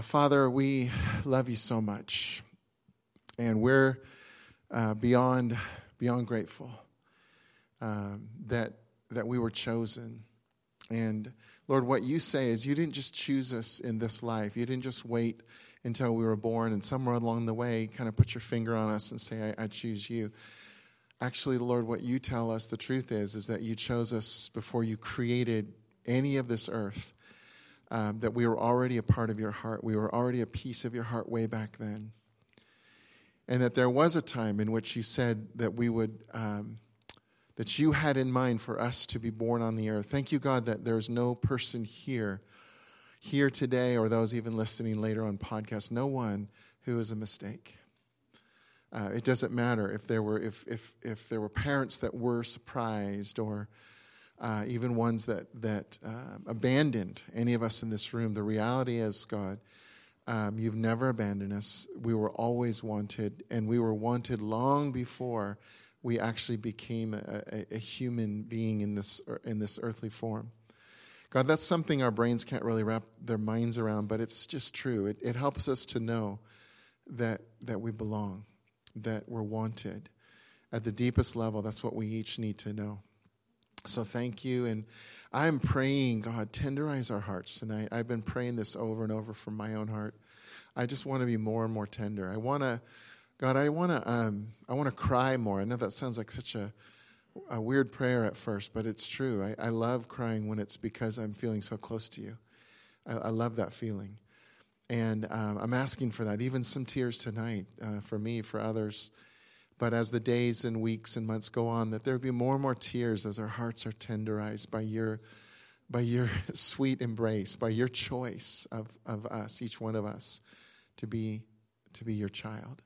Uh, Father, we love you so much, and we're uh, beyond beyond grateful um, that that we were chosen. And Lord, what you say is you didn't just choose us in this life. You didn't just wait until we were born and somewhere along the way kind of put your finger on us and say, I, I choose you. Actually, Lord, what you tell us the truth is, is that you chose us before you created any of this earth. Um, that we were already a part of your heart. We were already a piece of your heart way back then. And that there was a time in which you said that we would, um, that you had in mind for us to be born on the earth. Thank you, God, that there's no person here, here today, or those even listening later on podcast, no one who is a mistake. Uh, it doesn't matter if there were if if if there were parents that were surprised or uh, even ones that that uh, abandoned any of us in this room. The reality is, God, um, you've never abandoned us. We were always wanted, and we were wanted long before we actually became a, a, a human being in this in this earthly form. God, that's something our brains can't really wrap their minds around, but it's just true. It, it helps us to know that that we belong, that we're wanted. At the deepest level, that's what we each need to know. So thank you. And I'm praying, God, tenderize our hearts tonight. I've been praying this over and over from my own heart. I just want to be more and more tender. I want to, God, I want to, um, I want to cry more. I know that sounds like such a, a weird prayer at first, but it's true. I, I love crying when it's because I'm feeling so close to you. I, I love that feeling. And um, I'm asking for that, even some tears tonight uh, for me, for others. But as the days and weeks and months go on, that there be more and more tears as our hearts are tenderized by your, by your sweet embrace, by your choice of, of us, each one of us, to be, to be your child,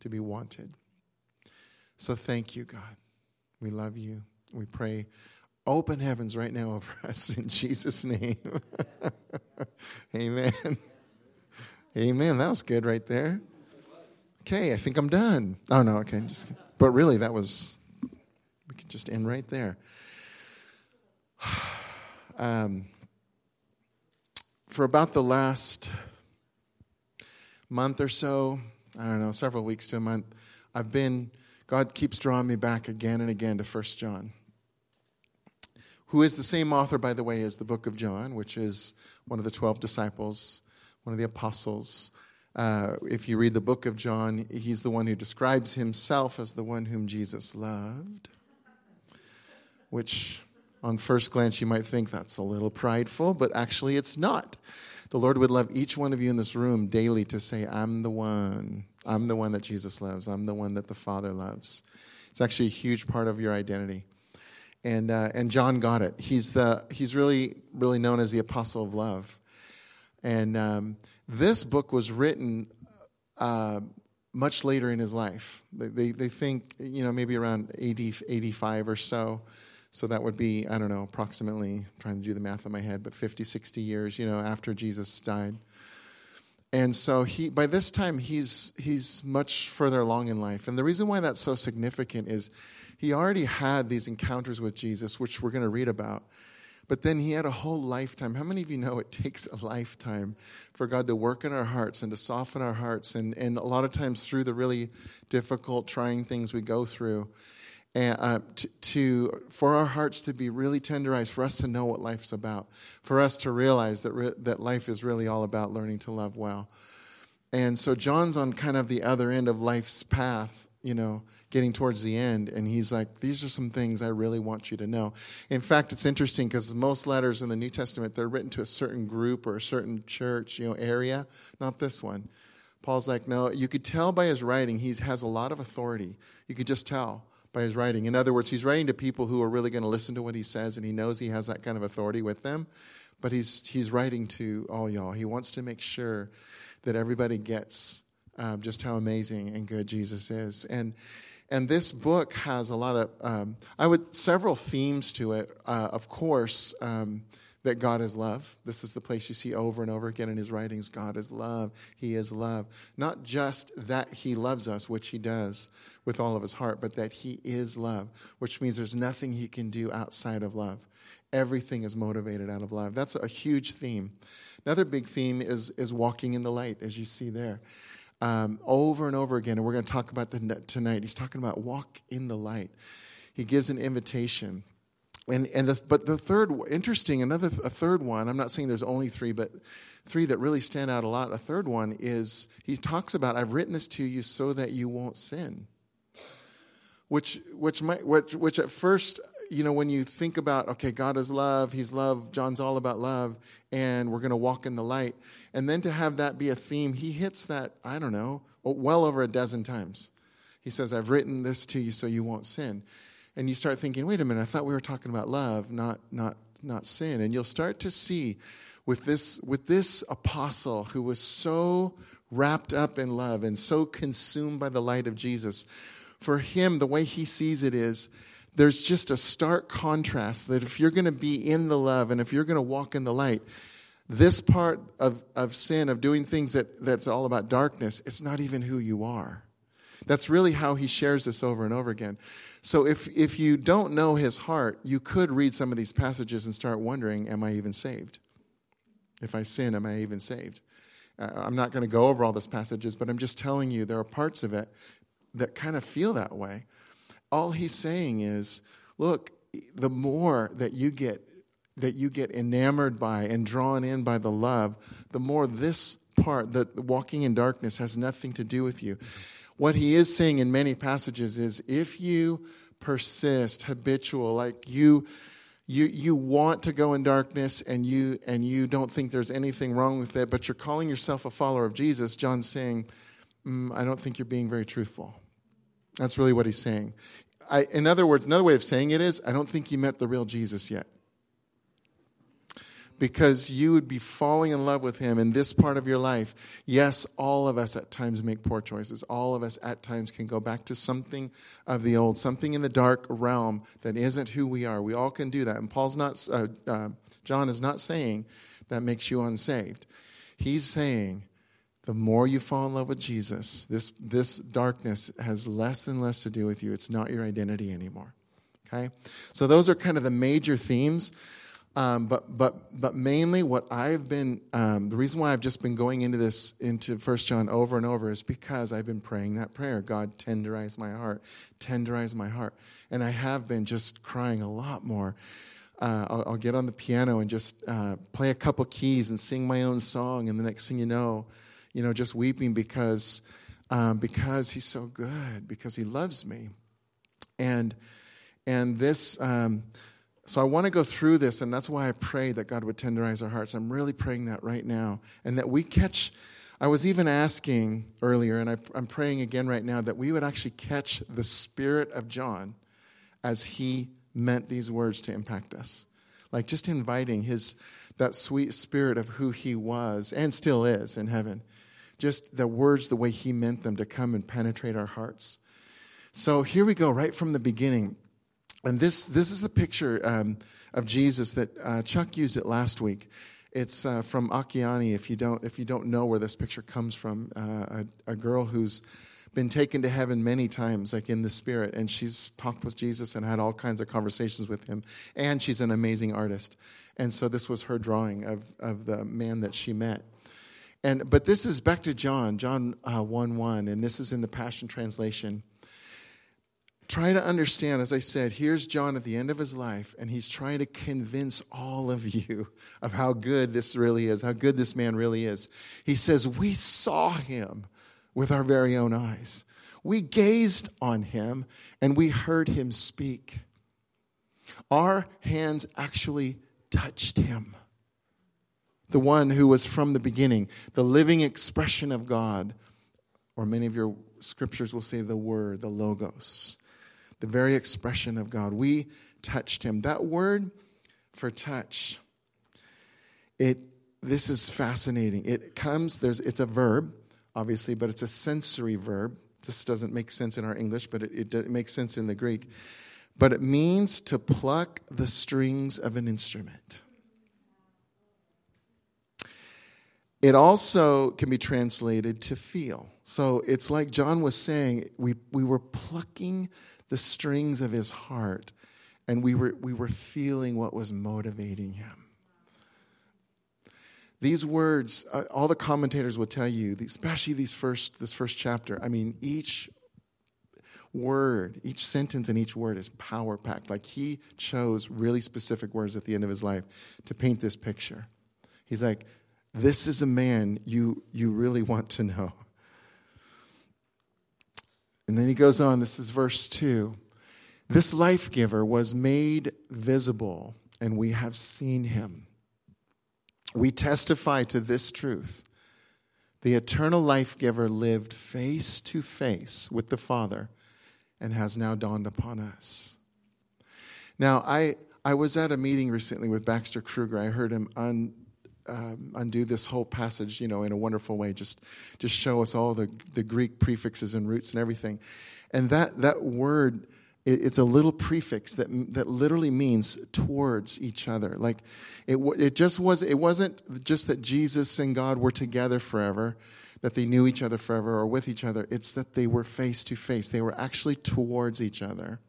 to be wanted. So thank you, God. We love you. We pray open heavens right now over us in Jesus' name. Amen. Amen. That was good right there okay, I think I'm done. Oh, no, okay. Just, but really, that was, we could just end right there. Um, for about the last month or so, I don't know, several weeks to a month, I've been, God keeps drawing me back again and again to First John, who is the same author, by the way, as the book of John, which is one of the 12 disciples, one of the apostles. Uh, if you read the book of John, he's the one who describes himself as the one whom Jesus loved, which on first glance you might think that's a little prideful, but actually it's not. The Lord would love each one of you in this room daily to say, I'm the one. I'm the one that Jesus loves. I'm the one that the Father loves. It's actually a huge part of your identity. And, uh, and John got it. He's, the, he's really, really known as the apostle of love. And um, this book was written uh, much later in his life. They, they, think, you know, maybe around 80, 85 or so. So that would be, I don't know, approximately, trying to do the math in my head, but 50, 60 years, you know, after Jesus died. And so he, by this time, he's, he's much further along in life. And the reason why that's so significant is he already had these encounters with Jesus, which we're going to read about. But then he had a whole lifetime. How many of you know it takes a lifetime for God to work in our hearts and to soften our hearts? And, and a lot of times through the really difficult, trying things we go through, and, uh, to, to, for our hearts to be really tenderized, for us to know what life's about, for us to realize that, re- that life is really all about learning to love well. And so John's on kind of the other end of life's path, you know, getting towards the end, and he's like, These are some things I really want you to know. In fact, it's interesting because most letters in the New Testament, they're written to a certain group or a certain church, you know, area, not this one. Paul's like, No, you could tell by his writing, he has a lot of authority. You could just tell by his writing. In other words, he's writing to people who are really going to listen to what he says, and he knows he has that kind of authority with them. But he's, he's writing to all y'all. He wants to make sure that everybody gets um, just how amazing and good Jesus is. And and this book has a lot of, um, I would, several themes to it. Uh, of course, um, that God is love. This is the place you see over and over again in his writings. God is love. He is love. Not just that he loves us, which he does with all of his heart, but that he is love, which means there's nothing he can do outside of love. Everything is motivated out of love. That's a huge theme. Another big theme is, is walking in the light, as you see there. Um, over and over again, and we're going to talk about that tonight. He's talking about walk in the light. He gives an invitation. And, and the, but the third, interesting, another a third one, I'm not saying there's only three, but three that really stand out a lot. A third one is he talks about, I've written this to you so that you won't sin. Which, which, might, which, which at first, you know, when you think about, okay, God is love, He's love, John's all about love, and we're going to walk in the light. And then to have that be a theme, he hits that, I don't know, well over a dozen times. He says, I've written this to you so you won't sin and you start thinking, wait a minute, I thought we were talking about love, not not not sin. And you'll start to see with this with this apostle who was so wrapped up in love and so consumed by the light of Jesus. For him, the way he sees it is there's just a stark contrast that if you're going to be in the love and if you're going to walk in the light, this part of, of sin, of doing things that, that's all about darkness, it's not even who you are. That's really how he shares this over and over again. So if, if you don't know his heart, you could read some of these passages and start wondering, am I even saved? If I sin, am I even saved? Uh, I'm not going to go over all those passages, but I'm just telling you there are parts of it that kind of feel that way. All he's saying is, look, the more that you get that you get enamored by and drawn in by the love, the more this part that walking in darkness has nothing to do with you. What he is saying in many passages is if you persist, habitual, like you you you want to go in darkness and you and you don't think there's anything wrong with it, but you're calling yourself a follower of Jesus, John's saying, mm, I don't think you're being very truthful. That's really what he's saying. I, in other words, another way of saying it is, I don't think you met the real Jesus yet because you would be falling in love with Him in this part of your life. Yes, all of us at times make poor choices. All of us at times can go back to something of the old, something in the dark realm that isn't who we are. We all can do that. And Paul's not, uh, uh, John is not saying that makes you unsaved. He's saying, the more you fall in love with Jesus, this, this darkness has less and less to do with you. It's not your identity anymore. Okay? So, those are kind of the major themes. Um, but but but mainly what I've been um, the reason why I've just been going into this into First John over and over is because I've been praying that prayer. God tenderize my heart, tenderize my heart, and I have been just crying a lot more. Uh, I'll, I'll, get on the piano and just uh, play a couple keys and sing my own song, and the next thing you know, you know, just weeping because um, because He's so good, because He loves me, and and this um, so I want to go through this, and that's why I pray that God would tenderize our hearts. I'm really praying that right now, and that we catch. I was even asking earlier, and I, am praying again right now, that we would actually catch the spirit of John as he meant these words to impact us. Like just inviting his that sweet spirit of who he was and still is in heaven. Just the words, the way he meant them to come and penetrate our hearts. So here we go, right from the beginning. And this, this is the picture um, of Jesus that uh, Chuck used it last week. It's uh, from Akiane, if you, don't, if you don't know where this picture comes from, uh, a, a, girl who's been taken to heaven many times, like in the spirit, and she's talked with Jesus and had all kinds of conversations with him. And she's an amazing artist. And so this was her drawing of, of the man that she met. And, but this is back to John, John uh, 1 1, and this is in the Passion Translation try to understand, as I said, here's John at the end of his life, and he's trying to convince all of you of how good this really is, how good this man really is. He says, We saw him with our very own eyes. We gazed on him and we heard him speak. Our hands actually touched him. The one who was from the beginning, the living expression of God, or many of your scriptures will say the word, the logos the very expression of God. We touched him. That word for touch, it this is fascinating. It comes, there's it's a verb, obviously, but it's a sensory verb. This doesn't make sense in our English, but it, it, it makes sense in the Greek. But it means to pluck the strings of an instrument. It also can be translated to feel. So it's like John was saying, we, we were plucking the strings of his heart, and we were, we were feeling what was motivating him. these words, uh, all the commentators will tell you, especially these first, this first chapter. I mean, each word, each sentence and each word is power packed. Like he chose really specific words at the end of his life to paint this picture. He's like, this is a man you, you really want to know. And then he goes on, this is verse 2. This life giver was made visible, and we have seen him. We testify to this truth. The eternal life giver lived face to face with the Father and has now dawned upon us. Now, I, I was at a meeting recently with Baxter Kruger. I heard him un, um, undo this whole passage, you know, in a wonderful way. Just, just show us all the, the Greek prefixes and roots and everything. And that, that word, it, it's a little prefix that, that literally means towards each other. Like, it, it just was, it wasn't just that Jesus and God were together forever, that they knew each other forever or with each other. It's that they were face to face. They were actually towards each other.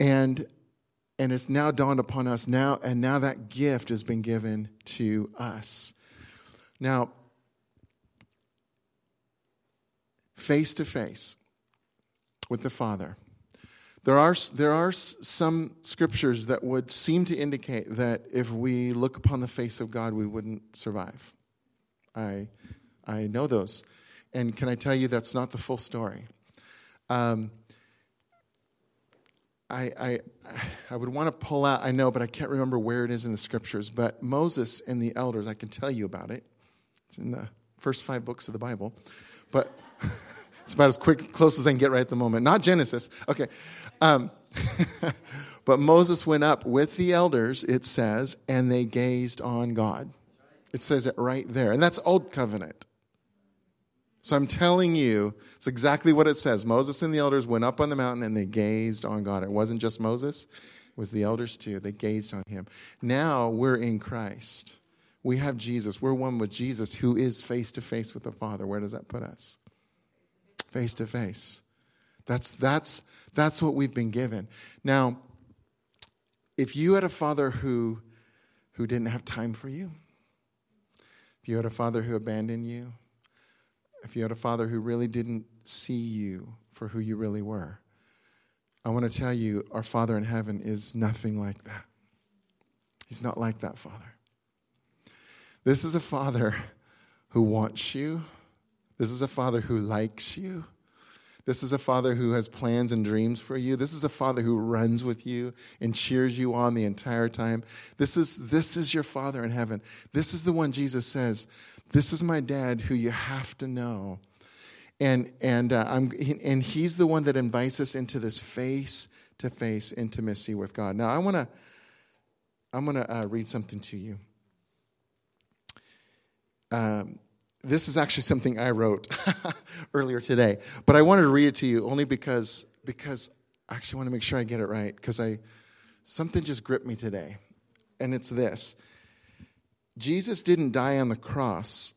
And and it's now dawned upon us now and now that gift has been given to us. Now face to face with the father there are, there are some scriptures that would seem to indicate that if we look upon the face of god we wouldn't survive. I, I know those. And can i tell you that's not the full story? Um, I, I, I would want to pull out, I know, but I can't remember where it is in the scriptures. But Moses and the elders, I can tell you about it. It's in the first five books of the Bible. But it's about as quick, close as I can get right at the moment. Not Genesis. Okay. Um, but Moses went up with the elders, it says, and they gazed on God. It says it right there. And that's Old Covenant. So I'm telling you, it's exactly what it says. Moses and the elders went up on the mountain and they gazed on God. It wasn't just Moses, it was the elders too. They gazed on him. Now we're in Christ. We have Jesus. We're one with Jesus who is face to face with the Father. Where does that put us? Face to face. That's that's that's what we've been given. Now, if you had a father who who didn't have time for you, if you had a father who abandoned you, if you had a father who really didn't see you for who you really were, I want to tell you our Father in heaven is nothing like that. He's not like that Father. This is a Father who wants you, this is a Father who likes you. This is a father who has plans and dreams for you. This is a father who runs with you and cheers you on the entire time. This is, this is your father in heaven. This is the one Jesus says, This is my dad who you have to know. And, and, uh, I'm, and he's the one that invites us into this face to face intimacy with God. Now, I want to I'm going to uh, read something to you. Um, this is actually something I wrote earlier today, but I wanted to read it to you only because because I actually want to make sure I get it right because I something just gripped me today, and it's this: Jesus didn't die on the cross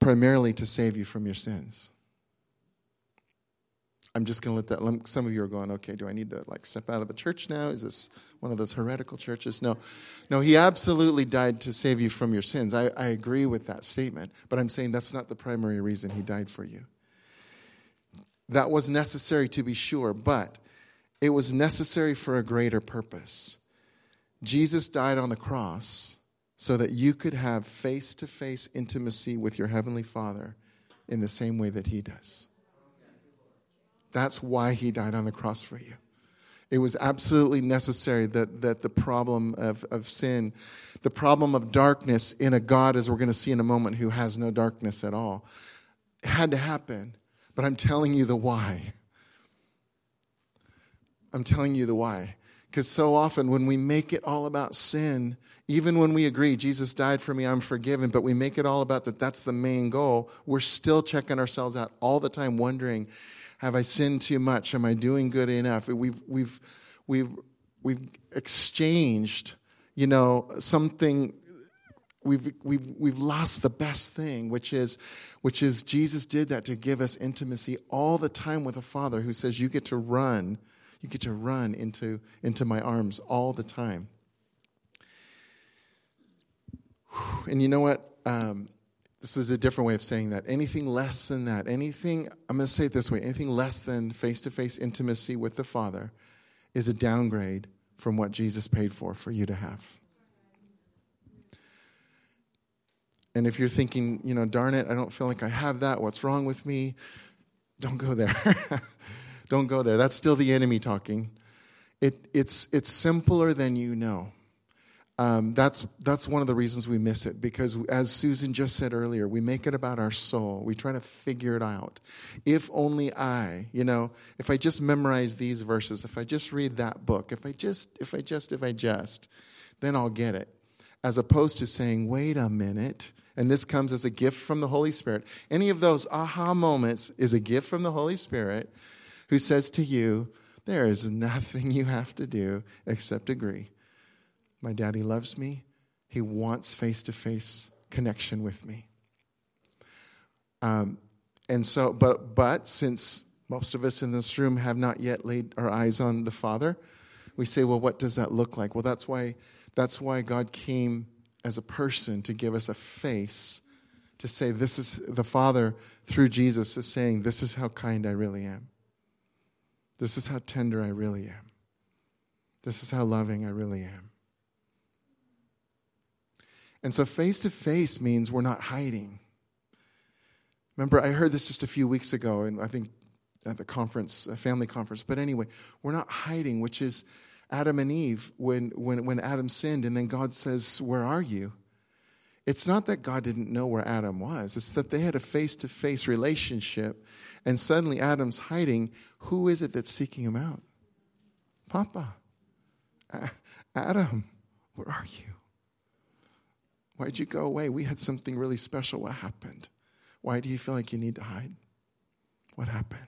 primarily to save you from your sins. I'm just going to let that. Some of you are going, okay, do I need to like step out of the church now? Is this one of those heretical churches? No, no. He absolutely died to save you from your sins. I, I agree with that statement, but I'm saying that's not the primary reason he died for you. That was necessary to be sure, but it was necessary for a greater purpose. Jesus died on the cross so that you could have face to face intimacy with your heavenly Father in the same way that he does. That's why he died on the cross for you. It was absolutely necessary that, that the problem of, of sin, the problem of darkness in a God, as we're going to see in a moment, who has no darkness at all, had to happen. But I'm telling you the why. I'm telling you the why. Because so often when we make it all about sin, even when we agree, Jesus died for me, I'm forgiven, but we make it all about that that's the main goal, we're still checking ourselves out all the time, wondering, have I sinned too much? Am I doing good enough? We've, we've, we've, we've exchanged, you know, something we've, we've, we've lost the best thing, which is, which is Jesus did that to give us intimacy all the time with a father who says, You get to run, you get to run into, into my arms all the time. And you know what? Um, this is a different way of saying that. Anything less than that, anything, I'm going to say it this way anything less than face to face intimacy with the Father is a downgrade from what Jesus paid for for you to have. And if you're thinking, you know, darn it, I don't feel like I have that, what's wrong with me? Don't go there. don't go there. That's still the enemy talking. It, it's, it's simpler than you know. Um, that's, that's one of the reasons we miss it because, as Susan just said earlier, we make it about our soul. We try to figure it out. If only I, you know, if I just memorize these verses, if I just read that book, if I just, if I just, if I just, then I'll get it. As opposed to saying, wait a minute, and this comes as a gift from the Holy Spirit. Any of those aha moments is a gift from the Holy Spirit who says to you, There is nothing you have to do except agree. My daddy loves me, he wants face to face connection with me. Um, and so, but, but since most of us in this room have not yet laid our eyes on the Father, we say, well, what does that look like? Well, that's why, that's why God came as a person to give us a face to say, This is the Father through Jesus is saying, This is how kind I really am. This is how tender I really am. This is how loving I really am. And so face to face means we're not hiding. Remember, I heard this just a few weeks ago, and I think at the conference, a family conference. But anyway, we're not hiding, which is Adam and Eve when, when, when Adam sinned, and then God says, Where are you? It's not that God didn't know where Adam was, it's that they had a face to face relationship, and suddenly Adam's hiding. Who is it that's seeking him out? Papa. Adam, where are you? Why'd you go away? We had something really special. What happened? Why do you feel like you need to hide? What happened?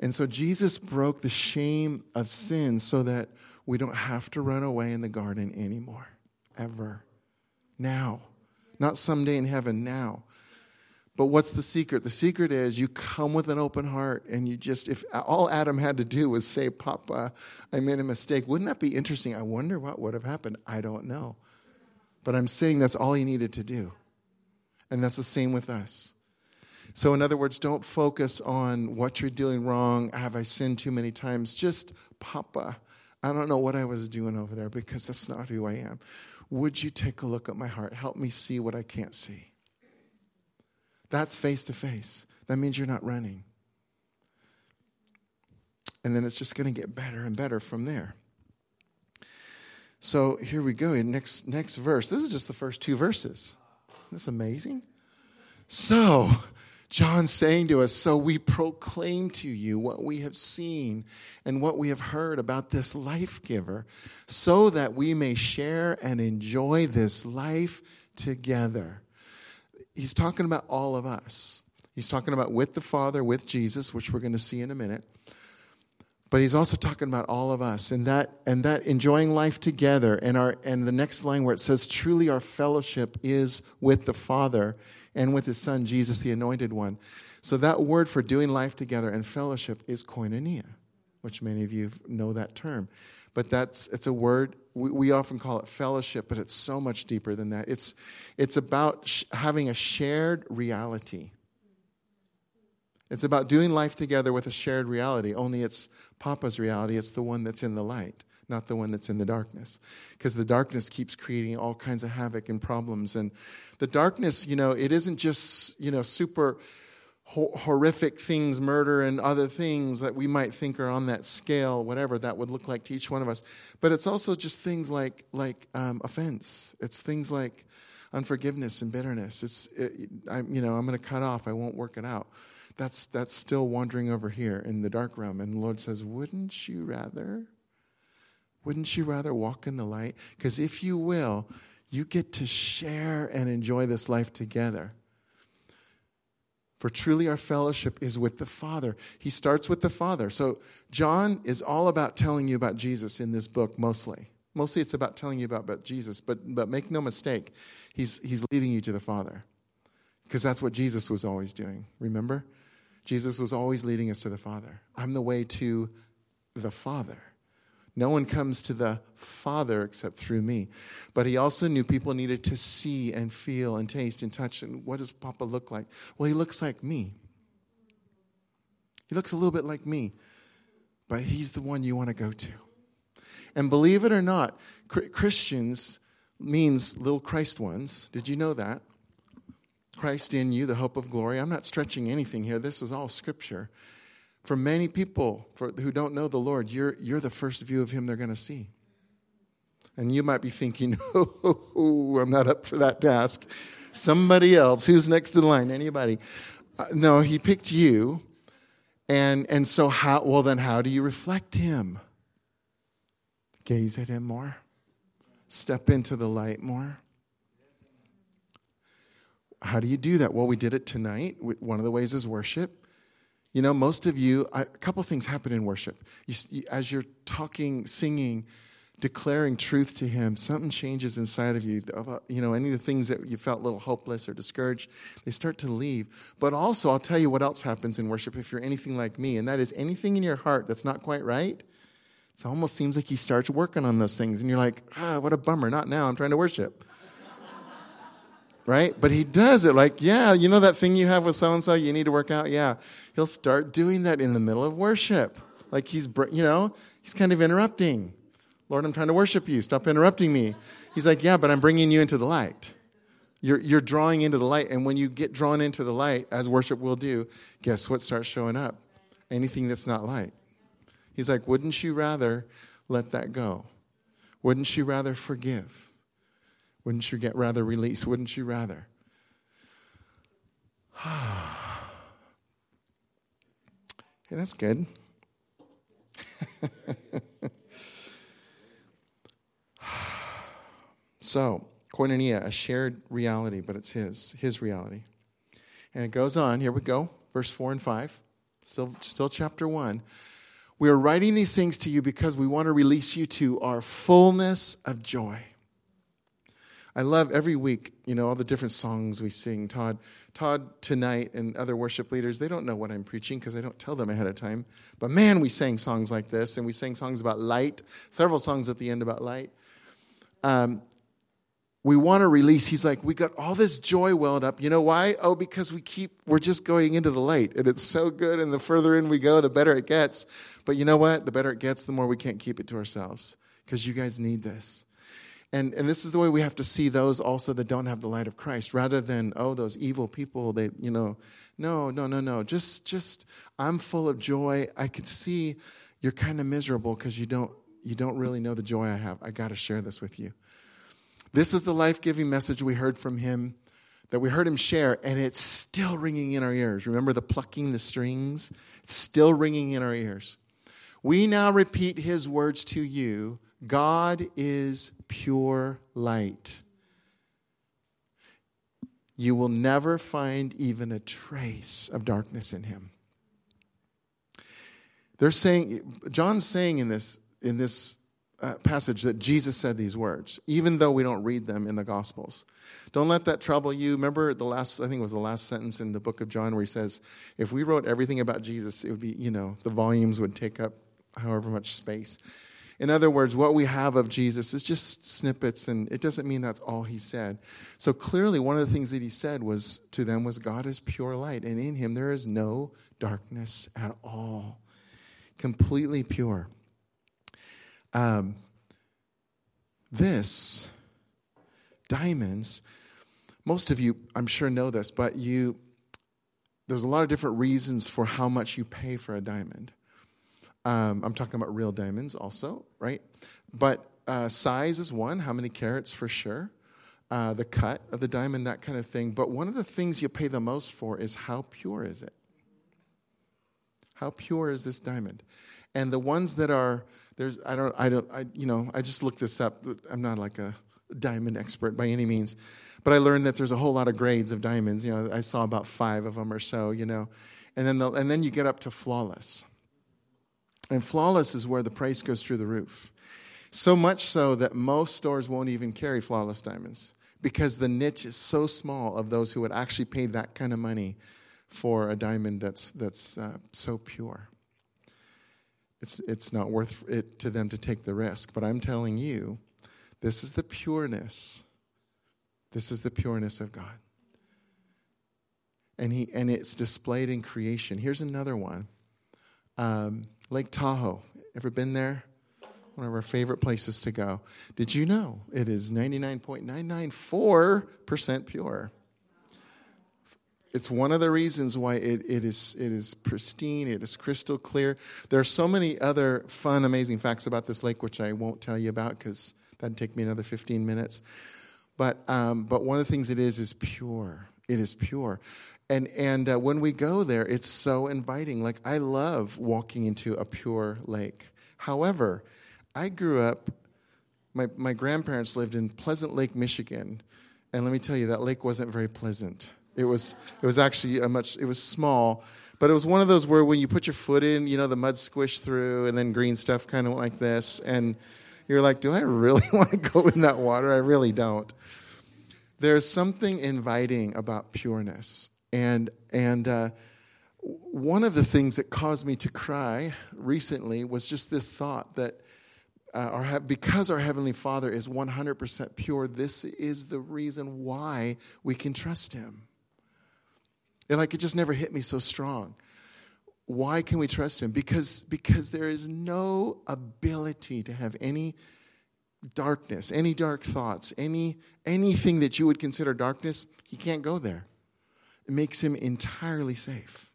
And so Jesus broke the shame of sin so that we don't have to run away in the garden anymore, ever. Now. Not someday in heaven, now. But what's the secret? The secret is you come with an open heart and you just, if all Adam had to do was say, Papa, I made a mistake, wouldn't that be interesting? I wonder what would have happened. I don't know. But I'm saying that's all he needed to do. And that's the same with us. So, in other words, don't focus on what you're doing wrong. Have I sinned too many times? Just, Papa, I don't know what I was doing over there because that's not who I am. Would you take a look at my heart? Help me see what I can't see. That's face to face. That means you're not running. And then it's just going to get better and better from there. So here we go. Next, next verse. This is just the first two verses. Isn't this amazing? So, John saying to us, So we proclaim to you what we have seen and what we have heard about this life giver, so that we may share and enjoy this life together. He's talking about all of us. He's talking about with the Father, with Jesus, which we're going to see in a minute. But he's also talking about all of us and that and that enjoying life together and our and the next line where it says truly our fellowship is with the Father and with his son, Jesus, the anointed one. So that word for doing life together and fellowship is koinonia, which many of you know that term. But that's it's a word we, we often call it fellowship, but it's so much deeper than that. It's it's about sh- having a shared reality. It's about doing life together with a shared reality. Only it's Papa's reality. It's the one that's in the light not the one that's in the darkness. Because the darkness keeps creating all kinds of havoc and problems. And the darkness, you know, it isn't just, you know, super horrific things, murder and other things that we might think are on that scale, whatever that would look like to each one of us. But it's also just things like, like um, offense. It's things like unforgiveness and bitterness. It's, it, I, you know, I'm going to cut off. I won't work it out. That's, that's still wandering over here in the dark realm. And the Lord says, Wouldn't you rather? Wouldn't you rather walk in the light? Because if you will, you get to share and enjoy this life together. For truly our fellowship is with the Father. He starts with the Father. So John is all about telling you about Jesus in this book, mostly. Mostly it's about telling you about, about Jesus, but, but make no mistake, he's, he's leading you to the Father. Because that's what Jesus was always doing. Remember? Jesus was always leading us to the Father. I'm the way to the Father No one comes to the Father except through me. But he also knew people needed to see and feel and taste and touch. And what does Papa look like? Well, he looks like me. He looks a little bit like me, but he's the one you want to go to. And believe it or not, Christians means little Christ ones. Did you know that? Christ in you, the hope of glory. I'm not stretching anything here. This is all scripture. For many people for, who don't know the Lord, you're, you're the first view of Him they're going to see. And you might be thinking, oh, I'm not up for that task. Somebody else. Who's next in line? Anybody? Uh, no, He picked you. And, and so, how, well, then, how do you reflect Him? Gaze at Him more, step into the light more. How do you do that? Well, we did it tonight. One of the ways is worship. You know, most of you, a couple things happen in worship. You, as you're talking, singing, declaring truth to Him, something changes inside of you. You know, any of the things that you felt a little hopeless or discouraged, they start to leave. But also, I'll tell you what else happens in worship if you're anything like me, and that is anything in your heart that's not quite right. It almost seems like He starts working on those things, and you're like, ah, what a bummer. Not now. I'm trying to worship right? But he does it like, yeah, you know that thing you have with so and so you need to work out? Yeah. He'll start doing that in the middle of worship. Like he's, you know, he's kind of interrupting. Lord, I'm trying to worship you. Stop interrupting me. He's like, yeah, but I'm bringing you into the light. You're, you're drawing into the light. And when you get drawn into the light, as worship will do, guess what starts showing up? Anything that's not light. He's like, wouldn't you rather let that go? Wouldn't you rather forgive? Wouldn't you get rather release? Wouldn't you rather? hey, that's good. so, koinonia, a shared reality, but it's his, his reality. And it goes on. Here we go, verse 4 and 5. Still, still chapter 1. We are writing these things to you because we want to release you to our fullness of joy. I love every week, you know, all the different songs we sing. Todd, Todd tonight and other worship leaders, they don't know what I'm preaching because I don't tell them ahead of time. But man, we sang songs like this, and we sang songs about light, several songs at the end about light. Um, we want to release. He's like, we got all this joy welled up. You know why? Oh, because we keep, we're just going into the light, and it's so good. And the further in we go, the better it gets. But you know what? The better it gets, the more we can't keep it to ourselves because you guys need this. And, and this is the way we have to see those also that don't have the light of Christ, rather than, oh, those evil people, they, you know, no, no, no, no. Just, just, I'm full of joy. I can see you're kind of miserable because you don't, you don't really know the joy I have. I got to share this with you. This is the life giving message we heard from him, that we heard him share, and it's still ringing in our ears. Remember the plucking the strings? It's still ringing in our ears. We now repeat his words to you God is pure light. You will never find even a trace of darkness in him. They're saying, John's saying in this, in this uh, passage that Jesus said these words, even though we don't read them in the Gospels. Don't let that trouble you. Remember the last, I think it was the last sentence in the book of John where he says, if we wrote everything about Jesus, it would be, you know, the volumes would take up however much space. In other words, what we have of Jesus is just snippets, and it doesn't mean that's all he said. So clearly, one of the things that he said was to them was God is pure light, and in him there is no darkness at all. Completely pure. Um, this, diamonds, most of you, I'm sure, know this, but you, there's a lot of different reasons for how much you pay for a diamond. Um, I'm talking about real diamonds also, right? But uh, size is one, how many carats for sure. Uh, the cut of the diamond, that kind of thing. But one of the things you pay the most for is how pure is it? How pure is this diamond? And the ones that are there's I don't I don't I you know I just looked this up. I'm not like a diamond expert by any means, but I learned that there's a whole lot of grades of diamonds. You know, I saw about five of them or so. You know, and then the, and then you get up to flawless. And flawless is where the price goes through the roof. So much so that most stores won't even carry flawless diamonds because the niche is so small of those who would actually pay that kind of money for a diamond that's, that's uh, so pure. it's, it's not worth it to them to take the risk. But I'm telling you, this is the pureness. This is the pureness of God. And, he, and it's displayed in creation. Here's another one um, Lake Tahoe. Ever been there? One of our favorite places to go. Did you know it is 99.994% pure? It's one of the reasons why it, it, is, it is pristine, it is crystal clear. There are so many other fun, amazing facts about this lake, which I won't tell you about because that'd take me another 15 minutes. But, um, but one of the things it is is pure. It is pure. And, and uh, when we go there, it's so inviting. Like, I love walking into a pure lake. However, I grew up, my, my grandparents lived in Pleasant Lake, Michigan. And let me tell you, that lake wasn't very pleasant. It was, it was actually a much, it was small, but it was one of those where when you put your foot in, you know, the mud squished through and then green stuff kind of like this. And you're like, do I really want to go in that water? I really don't. There's something inviting about pureness. And, and, uh, one of the things that caused me to cry recently was just this thought that uh, our, because our Heavenly Father is 100% pure, this is the reason why we can trust Him. And like it just never hit me so strong. Why can we trust him? Because, because there is no ability to have any darkness, any dark thoughts, any anything that you would consider darkness, he can't go there. It makes him entirely safe.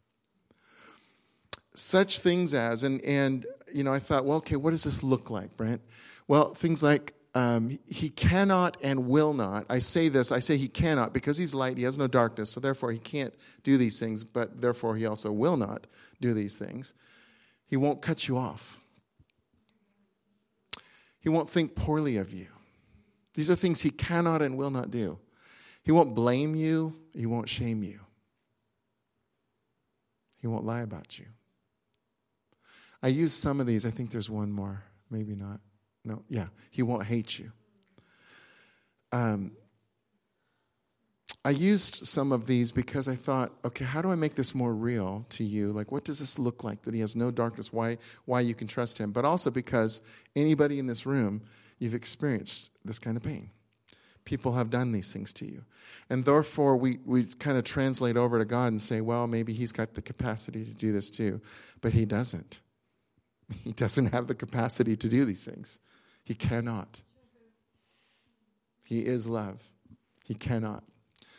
Such things as, and and you know, I thought, well, okay, what does this look like, Brent? Well, things like um, he cannot and will not. I say this, I say he cannot because he's light, he has no darkness, so therefore he can't do these things, but therefore he also will not do these things. He won't cut you off, he won't think poorly of you. These are things he cannot and will not do. He won't blame you, he won't shame you, he won't lie about you. I use some of these, I think there's one more, maybe not. No, yeah, he won't hate you. Um, I used some of these because I thought, okay, how do I make this more real to you? Like, what does this look like that he has no darkness? Why, why you can trust him? But also because anybody in this room, you've experienced this kind of pain. People have done these things to you. And therefore, we, we kind of translate over to God and say, well, maybe he's got the capacity to do this too. But he doesn't. He doesn't have the capacity to do these things. He cannot. He is love. He cannot.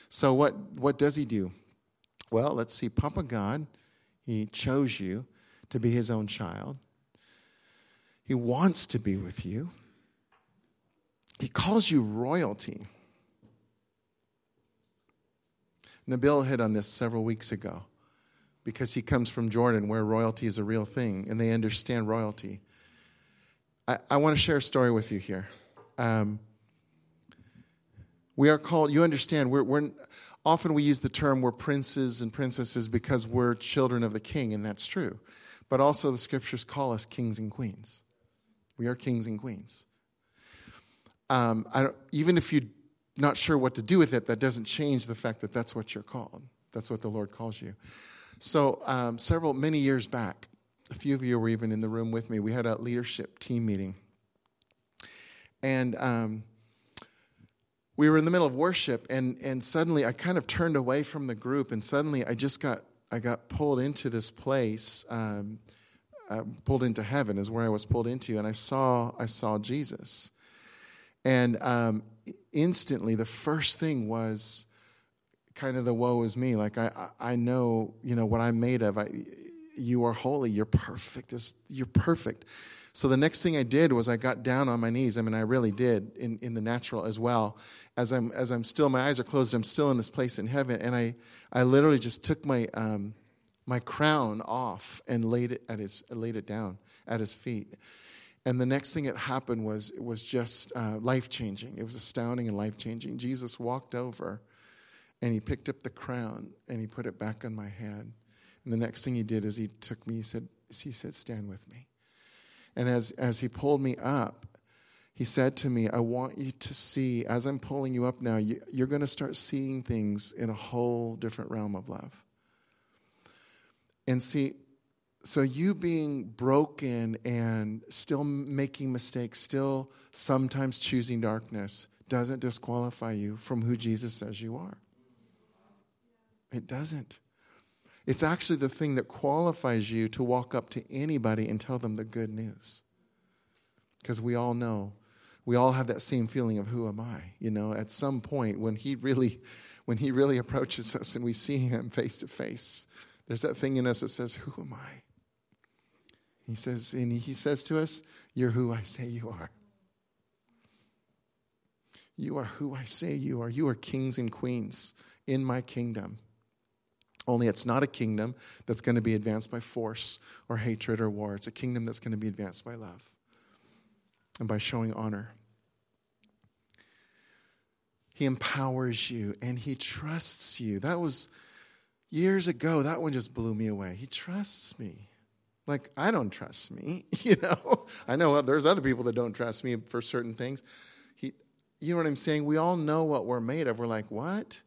So, what, what does he do? Well, let's see. Papa God, he chose you to be his own child. He wants to be with you. He calls you royalty. Nabil hit on this several weeks ago because he comes from Jordan where royalty is a real thing and they understand royalty. I, I want to share a story with you here. Um, we are called, you understand, we're, we're, often we use the term we're princes and princesses because we're children of the king, and that's true. But also the scriptures call us kings and queens. We are kings and queens. Um, even if you're not sure what to do with it, that doesn't change the fact that that's what you're called. That's what the Lord calls you. So, um, several, many years back, a few of you were even in the room with me. We had a leadership team meeting. And um, we were in the middle of worship, and, and suddenly I kind of turned away from the group, and suddenly I just got, I got pulled into this place. Um, uh, pulled into heaven is where I was pulled into, and I saw, I saw Jesus. And um, instantly, the first thing was kind of the woe is me. Like, I, I know, you know, what I'm made of. I, you are holy. You're perfect. You're perfect. So the next thing I did was I got down on my knees. I mean, I really did in, in the natural as well. As I'm as I'm still, my eyes are closed. I'm still in this place in heaven, and I I literally just took my um, my crown off and laid it at his laid it down at his feet. And the next thing that happened was it was just uh, life changing. It was astounding and life changing. Jesus walked over, and he picked up the crown and he put it back on my head and the next thing he did is he took me, he said, he said, stand with me. And as, as he pulled me up, he said to me, I want you to see, as I'm pulling you up now, you, you're going to start seeing things in a whole different realm of love. And see, so you being broken and still making mistakes, still sometimes choosing darkness, doesn't disqualify you from who Jesus says you are. It doesn't. It's actually the thing that qualifies you to walk up to anybody and tell them the good news. Because we all know, we all have that same feeling of who am I? You know, at some point when he really when he really approaches us and we see him face to face, there's that thing in us that says, Who am I? He says, and he says to us, You're who I say you are. You are who I say you are. You are kings and queens in my kingdom. Only it's not a kingdom that's going to be advanced by force or hatred or war. It's a kingdom that's going to be advanced by love and by showing honor. He empowers you and he trusts you. That was years ago. That one just blew me away. He trusts me. Like, I don't trust me, you know? I know there's other people that don't trust me for certain things. He, you know what I'm saying? We all know what we're made of. We're like, what?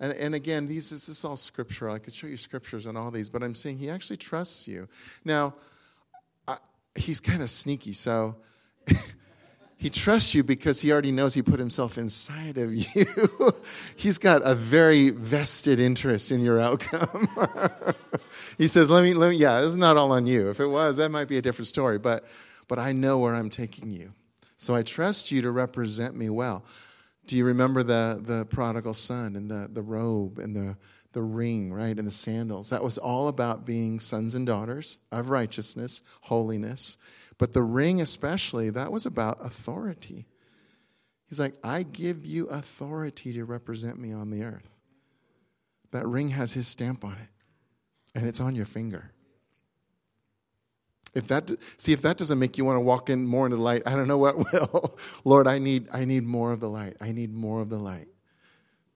And, and again, these, this is all scriptural. I could show you scriptures on all these, but I'm saying he actually trusts you. Now, I, he's kind of sneaky, so he trusts you because he already knows he put himself inside of you. he's got a very vested interest in your outcome. he says, let me, let me, yeah, it's not all on you. If it was, that might be a different story, but, but I know where I'm taking you. So I trust you to represent me well. Do you remember the, the prodigal son and the, the robe and the, the ring, right, and the sandals? That was all about being sons and daughters of righteousness, holiness. But the ring, especially, that was about authority. He's like, I give you authority to represent me on the earth. That ring has his stamp on it, and it's on your finger. If that see if that doesn't make you want to walk in more into the light, I don't know what will. Lord, I need I need more of the light. I need more of the light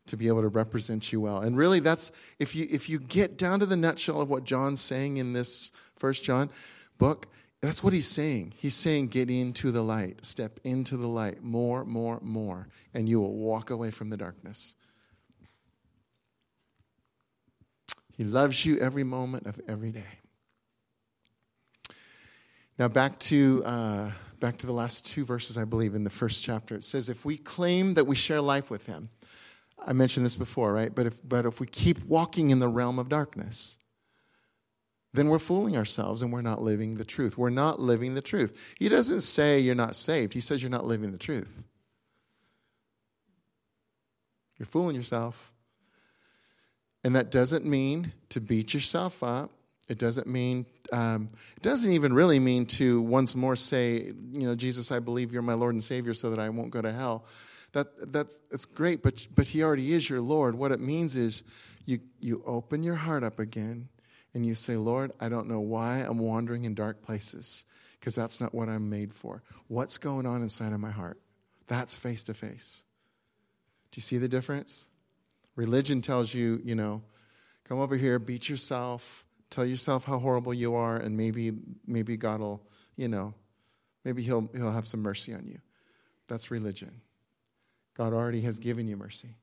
to be able to represent you well. And really that's if you if you get down to the nutshell of what John's saying in this first John book, that's what he's saying. He's saying, get into the light, step into the light more, more, more, and you will walk away from the darkness. He loves you every moment of every day. Now, back to, uh, back to the last two verses, I believe, in the first chapter. It says, If we claim that we share life with him, I mentioned this before, right? But if, but if we keep walking in the realm of darkness, then we're fooling ourselves and we're not living the truth. We're not living the truth. He doesn't say you're not saved, he says you're not living the truth. You're fooling yourself. And that doesn't mean to beat yourself up. It doesn't mean, um, it doesn't even really mean to once more say, you know, Jesus, I believe you're my Lord and Savior so that I won't go to hell. That, that, that's great, but, but He already is your Lord. What it means is you, you open your heart up again and you say, Lord, I don't know why I'm wandering in dark places because that's not what I'm made for. What's going on inside of my heart? That's face to face. Do you see the difference? Religion tells you, you know, come over here, beat yourself, tell yourself how horrible you are, and maybe maybe God will, you know, maybe he'll he'll have some mercy on you. That's religion. God already has given you mercy.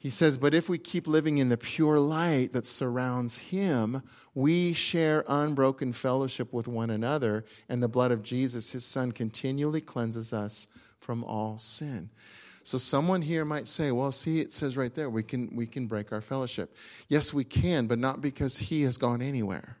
He says, But if we keep living in the pure light that surrounds him, we share unbroken fellowship with one another, and the blood of Jesus, his son, continually cleanses us from all sin. So someone here might say, well, see, it says right there, we can, we can break our fellowship. Yes, we can, but not because he has gone anywhere.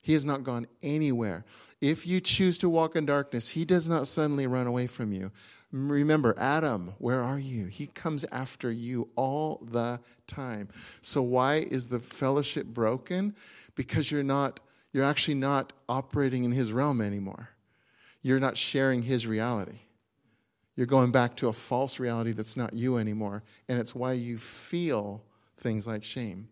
He has not gone anywhere. If you choose to walk in darkness, he does not suddenly run away from you. Remember, Adam, where are you? He comes after you all the time. So why is the fellowship broken? Because you're not you're actually not operating in his realm anymore. You're not sharing his reality. You're going back to a false reality that's not you anymore, and it's why you feel things like shame.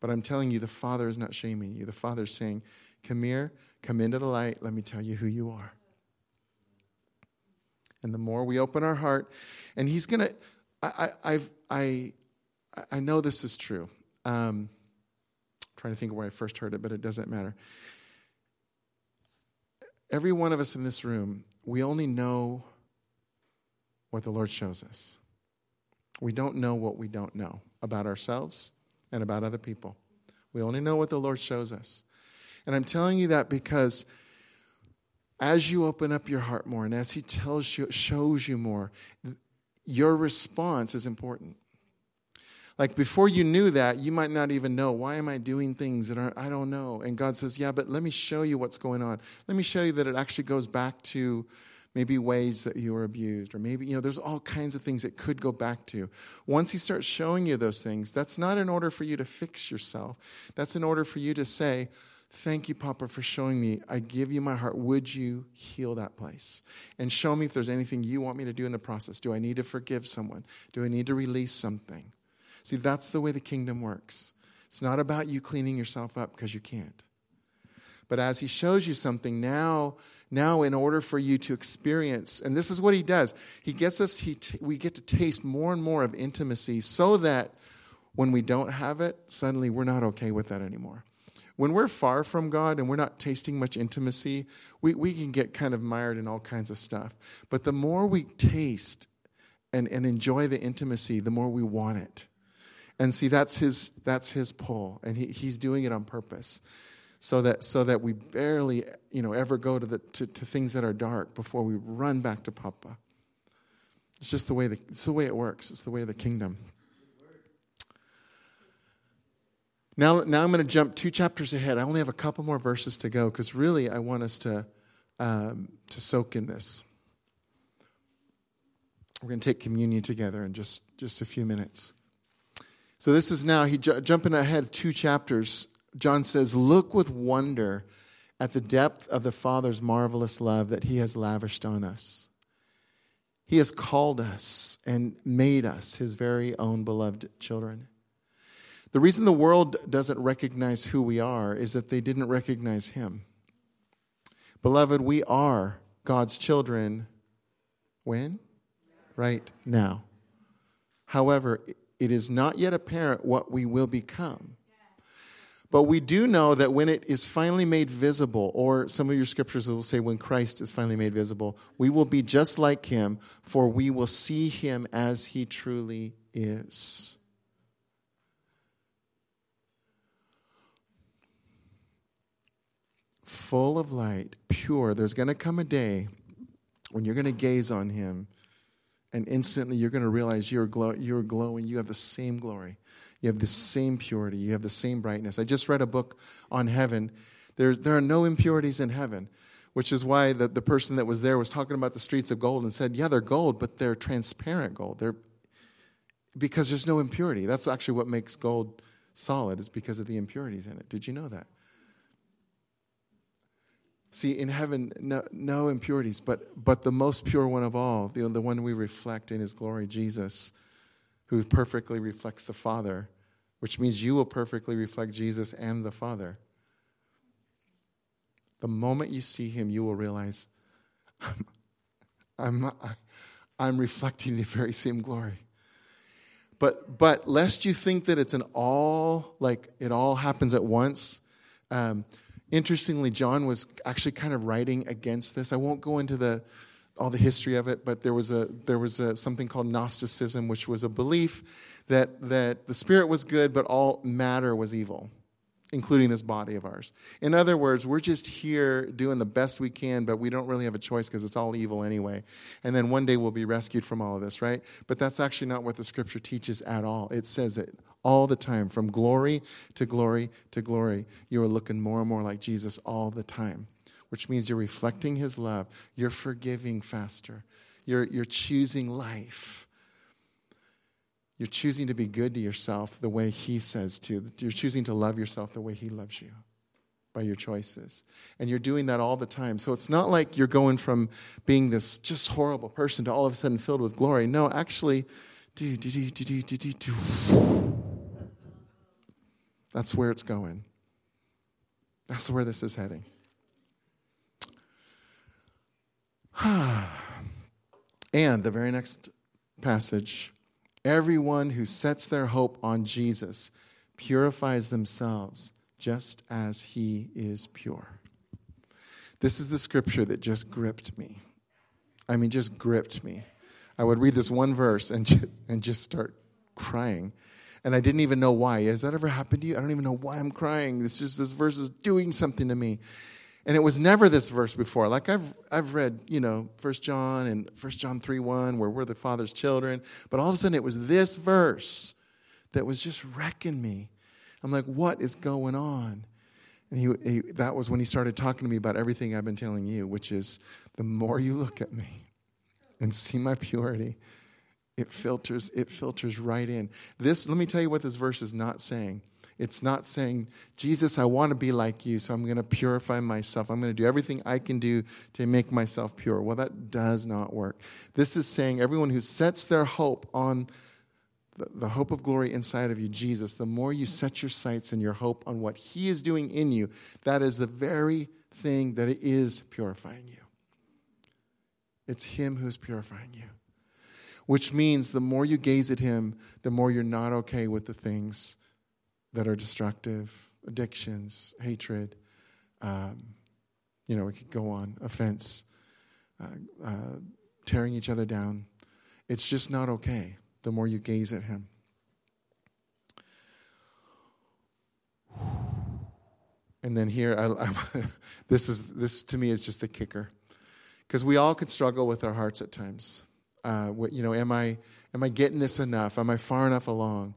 But I'm telling you, the Father is not shaming you. The Father is saying, Come here, come into the light, let me tell you who you are. And the more we open our heart, and He's going to, I, I've, I, I know this is true. Um, trying to think of where I first heard it, but it doesn't matter. Every one of us in this room, we only know what the Lord shows us. We don't know what we don't know about ourselves and about other people. We only know what the Lord shows us. And I'm telling you that because as you open up your heart more and as He tells you, shows you more, your response is important. Like before you knew that, you might not even know why am I doing things that I don't know. And God says, Yeah, but let me show you what's going on. Let me show you that it actually goes back to maybe ways that you were abused, or maybe, you know, there's all kinds of things it could go back to. Once He starts showing you those things, that's not in order for you to fix yourself. That's in order for you to say, Thank you, Papa, for showing me. I give you my heart. Would you heal that place? And show me if there's anything you want me to do in the process. Do I need to forgive someone? Do I need to release something? See, that's the way the kingdom works. It's not about you cleaning yourself up because you can't. But as he shows you something, now, now in order for you to experience, and this is what he does, he gets us, he t- we get to taste more and more of intimacy so that when we don't have it, suddenly we're not okay with that anymore. When we're far from God and we're not tasting much intimacy, we, we can get kind of mired in all kinds of stuff. But the more we taste and, and enjoy the intimacy, the more we want it. And see, that's his, that's his pull, and he, he's doing it on purpose. So that, so that we barely you know, ever go to, the, to, to things that are dark before we run back to Papa. It's just the way, the, it's the way it works. It's the way of the kingdom. Now, now I'm going to jump two chapters ahead. I only have a couple more verses to go because really I want us to, um, to soak in this. We're going to take communion together in just, just a few minutes. So this is now, he jumping ahead two chapters. John says, Look with wonder at the depth of the Father's marvelous love that he has lavished on us. He has called us and made us his very own beloved children. The reason the world doesn't recognize who we are is that they didn't recognize him. Beloved, we are God's children when? Right now. However, it is not yet apparent what we will become. But we do know that when it is finally made visible, or some of your scriptures will say when Christ is finally made visible, we will be just like him, for we will see him as he truly is. Full of light, pure. There's going to come a day when you're going to gaze on him and instantly you're going to realize you're, glow, you're glowing. You have the same glory. You have the same purity. You have the same brightness. I just read a book on heaven. There, there are no impurities in heaven, which is why the, the person that was there was talking about the streets of gold and said, Yeah, they're gold, but they're transparent gold. They're, because there's no impurity. That's actually what makes gold solid, is because of the impurities in it. Did you know that? See, in heaven, no, no impurities, but, but the most pure one of all, the, the one we reflect in his glory, Jesus, who perfectly reflects the Father, which means you will perfectly reflect Jesus and the Father. The moment you see him, you will realize, I'm, I'm, I'm reflecting the very same glory. But, but lest you think that it's an all, like it all happens at once, um, Interestingly, John was actually kind of writing against this. I won't go into the all the history of it, but there was a there was a, something called Gnosticism, which was a belief that that the spirit was good, but all matter was evil, including this body of ours. In other words, we're just here doing the best we can, but we don't really have a choice because it's all evil anyway. And then one day we'll be rescued from all of this, right? But that's actually not what the scripture teaches at all. It says that all the time, from glory to glory to glory. You are looking more and more like Jesus all the time, which means you're reflecting his love. You're forgiving faster. You're, you're choosing life. You're choosing to be good to yourself the way he says to. You're choosing to love yourself the way he loves you by your choices. And you're doing that all the time. So it's not like you're going from being this just horrible person to all of a sudden filled with glory. No, actually, do, do, do, do, do, do, do. That's where it's going. That's where this is heading. and the very next passage everyone who sets their hope on Jesus purifies themselves just as he is pure. This is the scripture that just gripped me. I mean, just gripped me. I would read this one verse and just, and just start crying and I didn't even know why. Has that ever happened to you? I don't even know why I'm crying. It's just this verse is doing something to me. And it was never this verse before. Like I've I've read, you know, First John and First John 3 1, where we're the Father's children. But all of a sudden it was this verse that was just wrecking me. I'm like, what is going on? And he, he, that was when he started talking to me about everything I've been telling you, which is the more you look at me and see my purity, it filters, it filters right in. This, let me tell you what this verse is not saying. It's not saying, Jesus, I want to be like you, so I'm going to purify myself. I'm going to do everything I can do to make myself pure. Well, that does not work. This is saying everyone who sets their hope on the, hope of glory inside of you, Jesus, the more you set your sights and your hope on what He is doing in you, that is the very thing that is purifying you. It's Him who's purifying you. Which means the more you gaze at Him, the more you're not okay with the things that are destructive addictions, hatred. Um, you know, we could go on, offense, uh, uh, tearing each other down. It's just not okay the more you gaze at Him. And then here, I, I, this is this to me is just the kicker, because we all could struggle with our hearts at times. Uh, what, you know, am I am I getting this enough? Am I far enough along?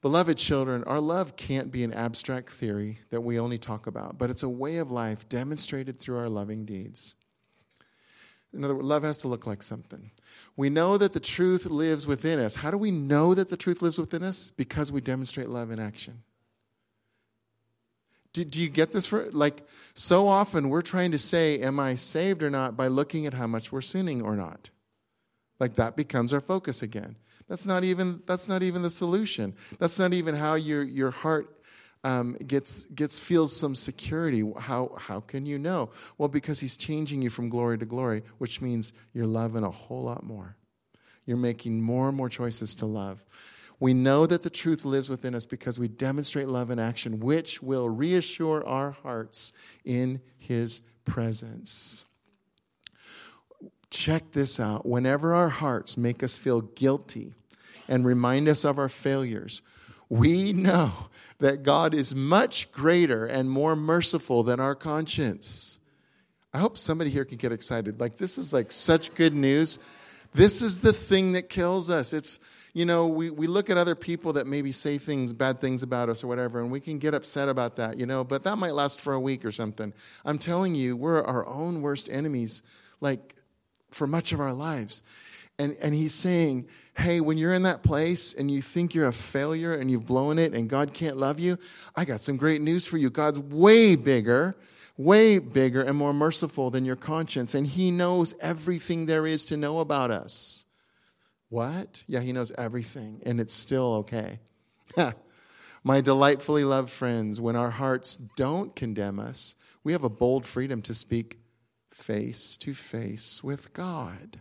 Beloved children, our love can't be an abstract theory that we only talk about, but it's a way of life demonstrated through our loving deeds. In other words, love has to look like something. We know that the truth lives within us. How do we know that the truth lives within us? Because we demonstrate love in action. Do, do you get this? For, like, so often we're trying to say, Am I saved or not, by looking at how much we're sinning or not. Like, that becomes our focus again. That's not even, that's not even the solution. That's not even how your, your heart um, gets, gets feels some security. How, how can you know? Well, because he's changing you from glory to glory, which means you're loving a whole lot more. You're making more and more choices to love. We know that the truth lives within us because we demonstrate love in action, which will reassure our hearts in his presence. Check this out. Whenever our hearts make us feel guilty and remind us of our failures, we know that God is much greater and more merciful than our conscience. I hope somebody here can get excited. Like, this is like such good news. This is the thing that kills us. It's, you know, we, we look at other people that maybe say things, bad things about us or whatever, and we can get upset about that, you know, but that might last for a week or something. I'm telling you, we're our own worst enemies, like, for much of our lives. And, and he's saying, hey, when you're in that place and you think you're a failure and you've blown it and God can't love you, I got some great news for you. God's way bigger, way bigger and more merciful than your conscience. And he knows everything there is to know about us. What? Yeah, he knows everything, and it's still okay. My delightfully loved friends, when our hearts don't condemn us, we have a bold freedom to speak face to face with God.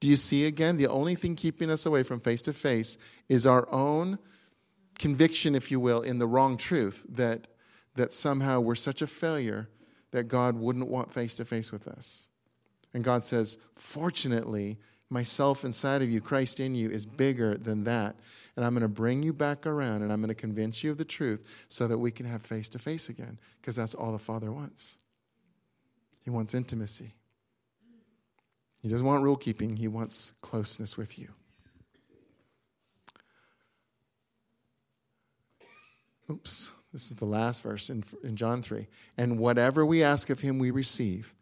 Do you see again? The only thing keeping us away from face to face is our own conviction, if you will, in the wrong truth that, that somehow we're such a failure that God wouldn't want face to face with us. And God says, Fortunately, myself inside of you, Christ in you, is bigger than that. And I'm going to bring you back around and I'm going to convince you of the truth so that we can have face to face again, because that's all the Father wants. He wants intimacy. He doesn't want rule keeping, he wants closeness with you. Oops, this is the last verse in, in John 3. And whatever we ask of him, we receive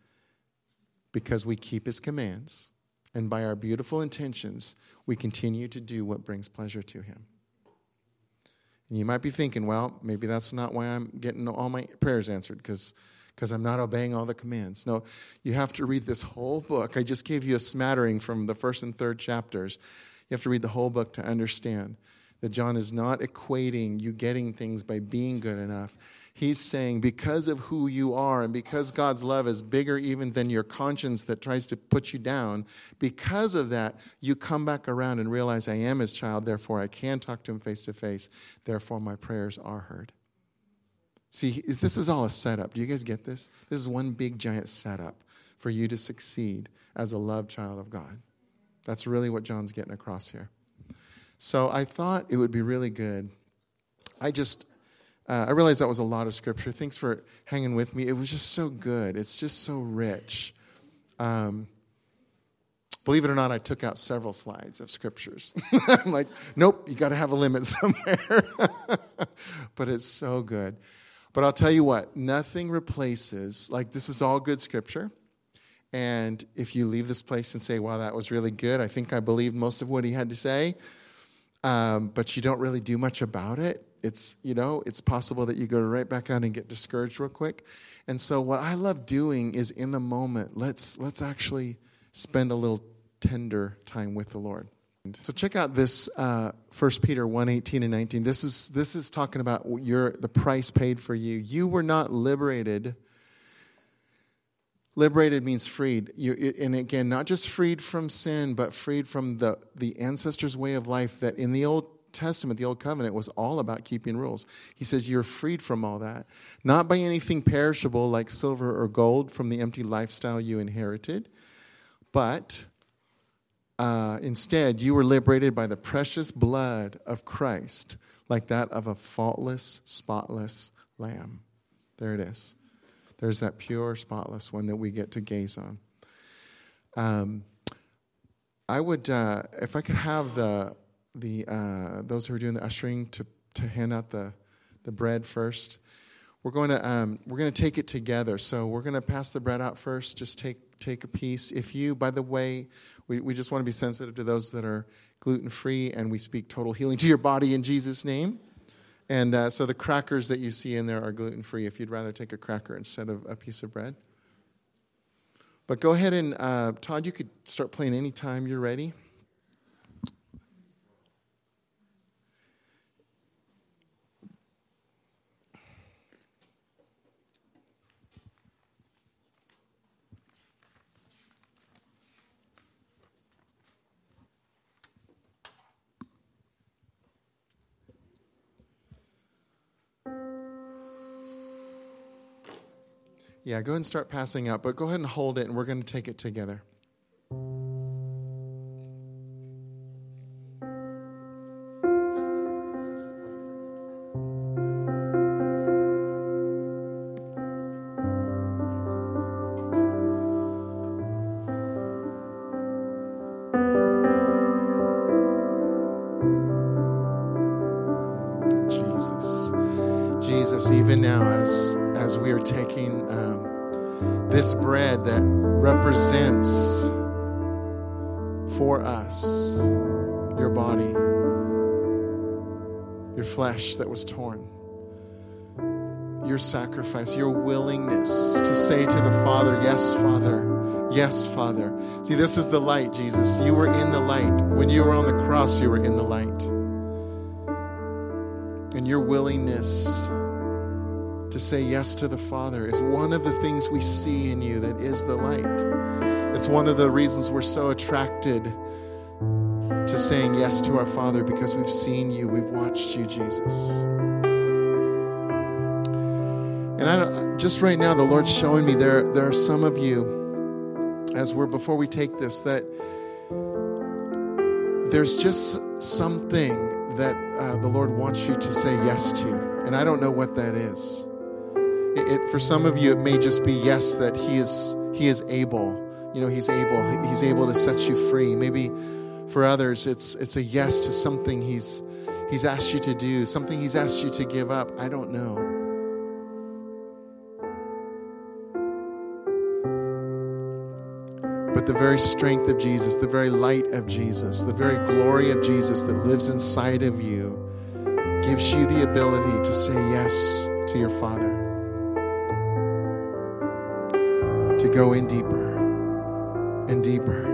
because we keep his commands. And by our beautiful intentions, we continue to do what brings pleasure to him. And you might be thinking, well, maybe that's not why I'm getting all my prayers answered because because I'm not obeying all the commands. No, you have to read this whole book. I just gave you a smattering from the first and third chapters. You have to read the whole book to understand that John is not equating you getting things by being good enough. He's saying because of who you are and because God's love is bigger even than your conscience that tries to put you down, because of that, you come back around and realize I am his child, therefore I can talk to him face to face, therefore my prayers are heard. See, this is all a setup. Do you guys get this? This is one big giant setup for you to succeed as a loved child of God. That's really what John's getting across here. So I thought it would be really good. I just, uh, I realized that was a lot of scripture. Thanks for hanging with me. It was just so good. It's just so rich. Um, believe it or not, I took out several slides of scriptures. I'm like, nope, you got to have a limit somewhere. but it's so good. But I'll tell you what, nothing replaces, like, this is all good scripture. And if you leave this place and say, wow, that was really good, I think I believed most of what he had to say, um, but you don't really do much about it, it's, you know, it's possible that you go right back out and get discouraged real quick. And so what I love doing is in the moment, let's, let's actually spend a little tender time with the Lord. So check out this uh, 1 Peter 1, 18 and 19. This is, this is talking about your, the price paid for you. You were not liberated Liberated means freed. You, and again, not just freed from sin, but freed from the, the ancestors' way of life that in the Old Testament, the Old Covenant, was all about keeping rules. He says, You're freed from all that. Not by anything perishable like silver or gold from the empty lifestyle you inherited, but uh, instead, you were liberated by the precious blood of Christ, like that of a faultless, spotless lamb. There it is. There's that pure, spotless one that we get to gaze on. Um, I would, uh, if I could have the the uh, those who are doing the ushering to to hand out the the bread first. We're going to um, we're going to take it together. So we're going to pass the bread out first. Just take take a piece. If you, by the way, we, we just want to be sensitive to those that are gluten free, and we speak total healing to your body in Jesus' name. And uh, so the crackers that you see in there are gluten free if you'd rather take a cracker instead of a piece of bread. But go ahead and, uh, Todd, you could start playing anytime you're ready. Yeah, go ahead and start passing out, but go ahead and hold it, and we're going to take it together. Jesus. Jesus, even now, as, as we are taking um, this bread that represents for us your body, your flesh that was torn, your sacrifice, your willingness to say to the Father, Yes, Father. Yes, Father. See, this is the light, Jesus. You were in the light. When you were on the cross, you were in the light and your willingness to say yes to the Father is one of the things we see in you that is the light. It's one of the reasons we're so attracted to saying yes to our Father because we've seen you, we've watched you, Jesus. And I don't, just right now, the Lord's showing me there, there are some of you, as we're before we take this, that there's just something that uh, the Lord wants you to say yes to. And I don't know what that is. It, it, for some of you, it may just be yes that He is He is able. You know, He's able. He's able to set you free. Maybe for others, it's it's a yes to something He's He's asked you to do, something He's asked you to give up. I don't know. But the very strength of Jesus, the very light of Jesus, the very glory of Jesus that lives inside of you gives you the ability to say yes to your Father, to go in deeper and deeper.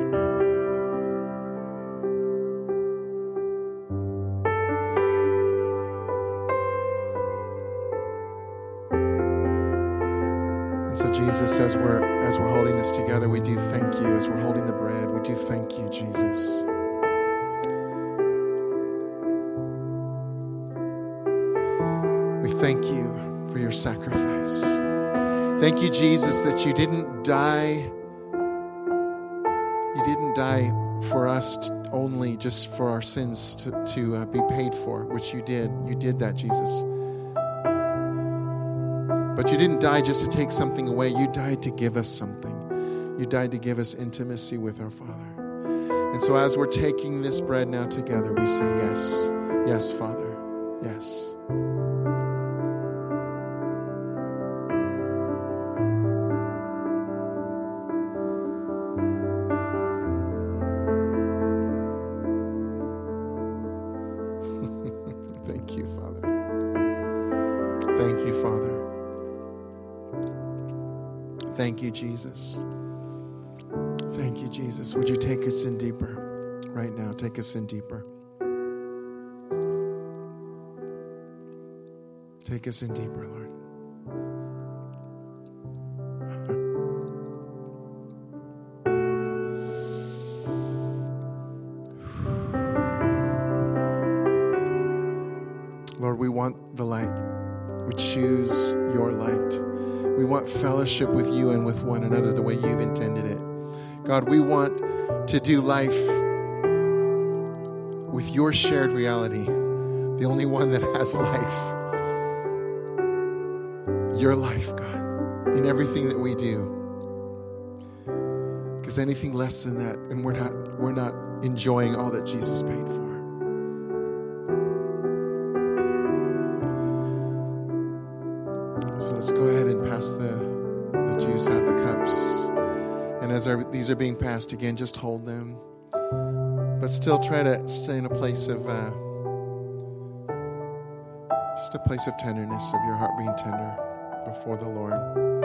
And so Jesus, as we're as we're holding this together, we do thank you. As we're holding the bread, we do thank you, Jesus. We thank you for your sacrifice. Thank you, Jesus, that you didn't die. You didn't die for us only just for our sins to, to uh, be paid for, which you did. You did that, Jesus. But you didn't die just to take something away, you died to give us something. You died to give us intimacy with our Father. And so, as we're taking this bread now together, we say, Yes, yes, Father, yes. In deeper, Lord. Lord, we want the light. We choose your light. We want fellowship with you and with one another the way you've intended it. God, we want to do life with your shared reality, the only one that has life. Your life, God, in everything that we do. Because anything less than that, and we're not we're not enjoying all that Jesus paid for. So let's go ahead and pass the, juice out, the cups. And as these are being passed again, just hold them. But still try to stay in a place of, uh, just a place of tenderness, of your heart being tender before the Lord.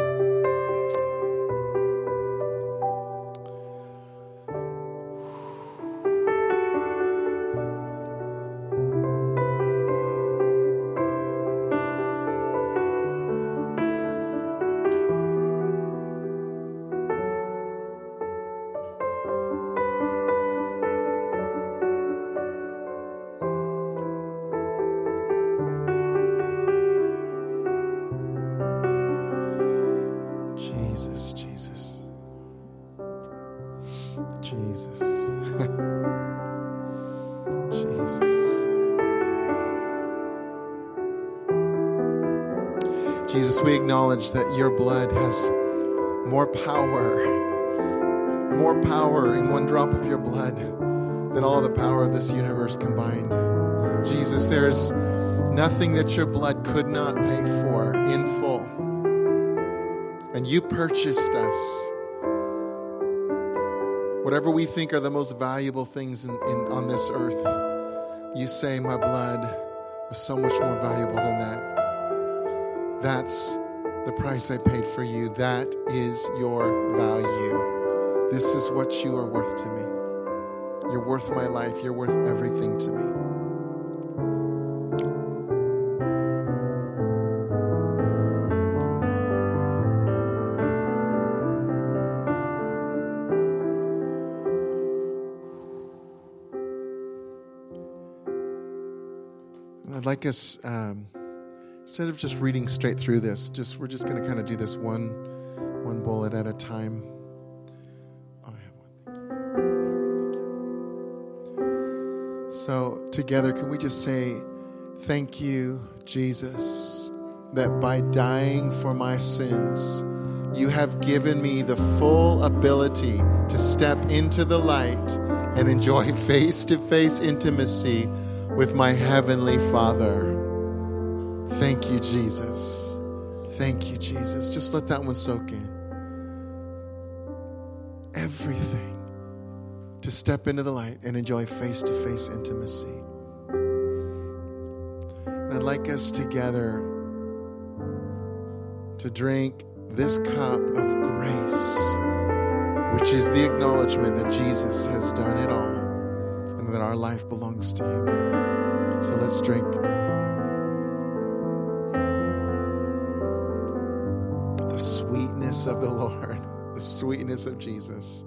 Jesus, we acknowledge that your blood has more power, more power in one drop of your blood than all the power of this universe combined. Jesus, there's nothing that your blood could not pay for in full. And you purchased us. Whatever we think are the most valuable things in, in, on this earth, you say, My blood was so much more valuable than that. That's the price I paid for you. That is your value. This is what you are worth to me. You're worth my life. You're worth everything to me. I'd like us, um, instead of just reading straight through this, just we're just going to kind of do this one, one bullet at a time. Oh, I have one. Thank you. So together, can we just say, "Thank you, Jesus, that by dying for my sins." You have given me the full ability to step into the light and enjoy face to face intimacy with my Heavenly Father. Thank you, Jesus. Thank you, Jesus. Just let that one soak in. Everything to step into the light and enjoy face to face intimacy. And I'd like us together to drink this cup of grace, which is the acknowledgement that Jesus has done it all and that our life belongs to Him. So let's drink. Of the Lord, the sweetness of Jesus,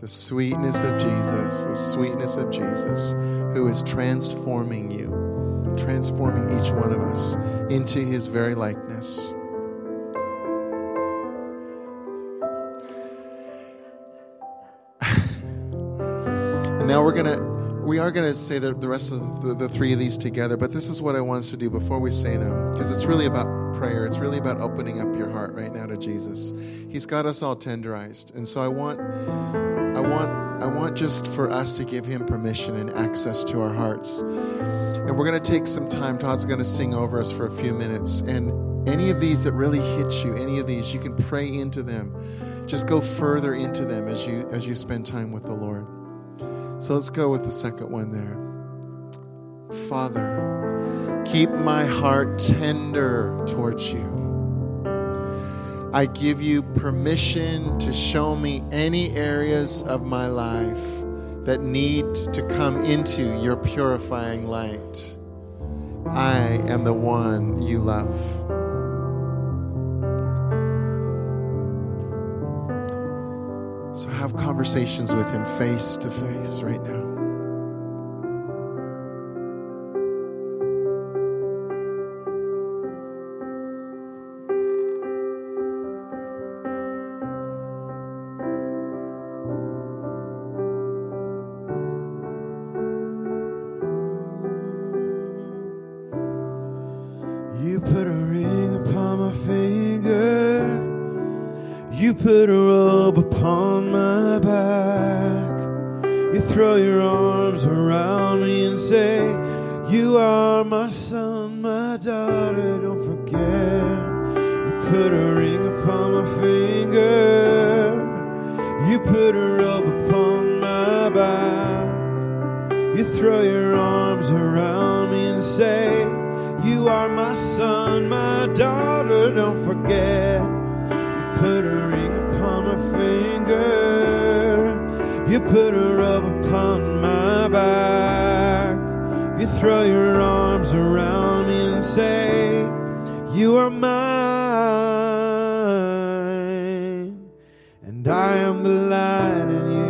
the sweetness of Jesus, the sweetness of Jesus, who is transforming you, transforming each one of us into His very likeness. And now we're gonna we are gonna say the, the rest of the, the three of these together, but this is what I want us to do before we say them, because it's really about prayer. It's really about opening up your heart right now to Jesus. He's got us all tenderized, and so I want I want I want just for us to give him permission and access to our hearts. And we're going to take some time. Todd's going to sing over us for a few minutes. And any of these that really hit you, any of these, you can pray into them. Just go further into them as you as you spend time with the Lord. So let's go with the second one there. Father, keep my heart tender towards you. I give you permission to show me any areas of my life that need to come into your purifying light. I am the one you love. So have conversations with him face to face right now. My back. You throw your arms around me and say, You are my son, my daughter. Don't forget. You put a ring upon my finger. You put a robe upon my back. You throw your arms around me and say, You are my son, my daughter, don't forget. You put a ring finger. You put a robe upon my back. You throw your arms around me and say, You are mine, and I am the light in you.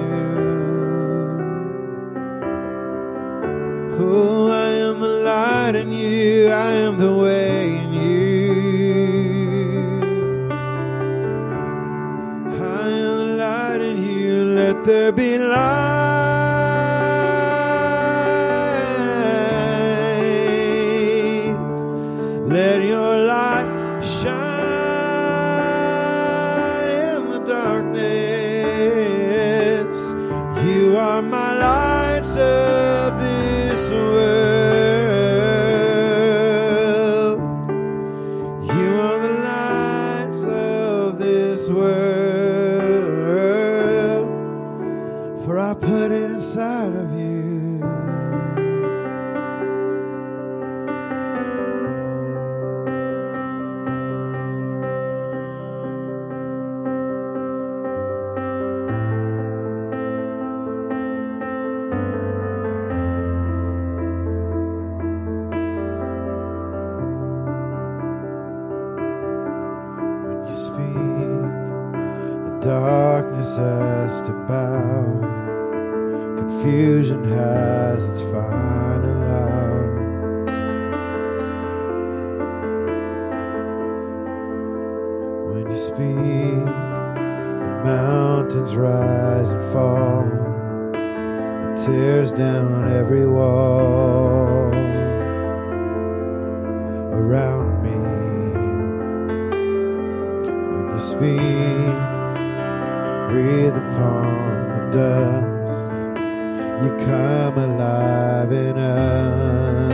Oh, I am the light in you. I am the way there be light. When you speak, the mountains rise and fall. It tears down every wall around me. When you speak, breathe upon the dust. You come alive in us.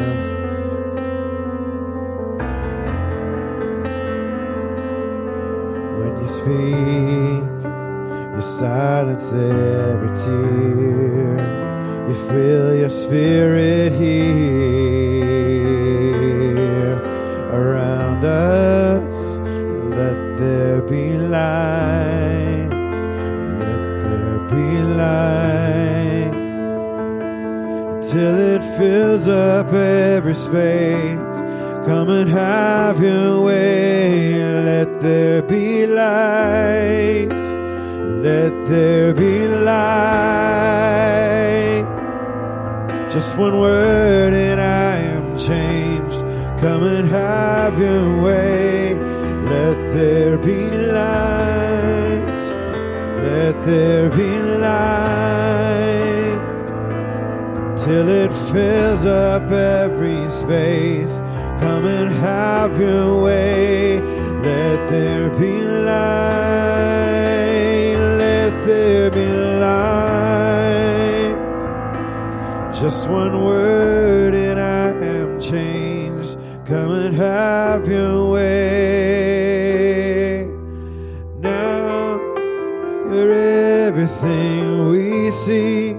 Speak, you silence every tear. You feel your spirit here around us. Let there be light. Let there be light till it fills up every space. Come and have your way. Let there be light. Let there be light. Just one word and I am changed. Come and have your way. Let there be light. Let there be light. till it fills up every space. Come and have your way. Let there be light. Let there be light. Just one word and I am changed. Come and have your way. Now you're everything we seek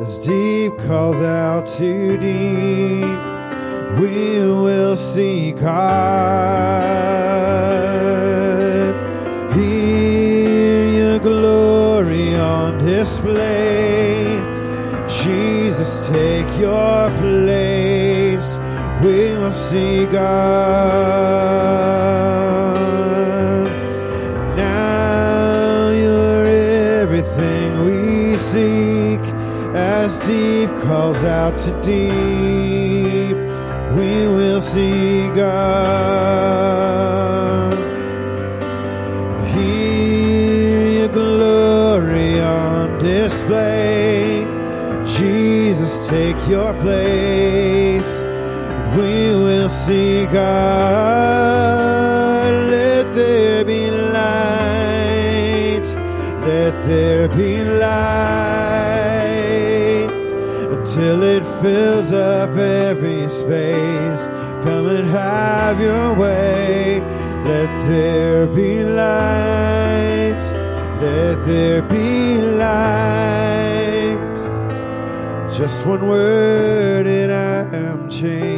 as deep calls out to deep. We will seek hard. Display. Jesus, take your place. We will see God. Now you're everything we seek as deep calls out to deep. We will see God. Display. Jesus, take your place. We will see God. Let there be light. Let there be light until it fills up every space. Come and have your way. Let there be light. Let there be light. Just one word and I am changed.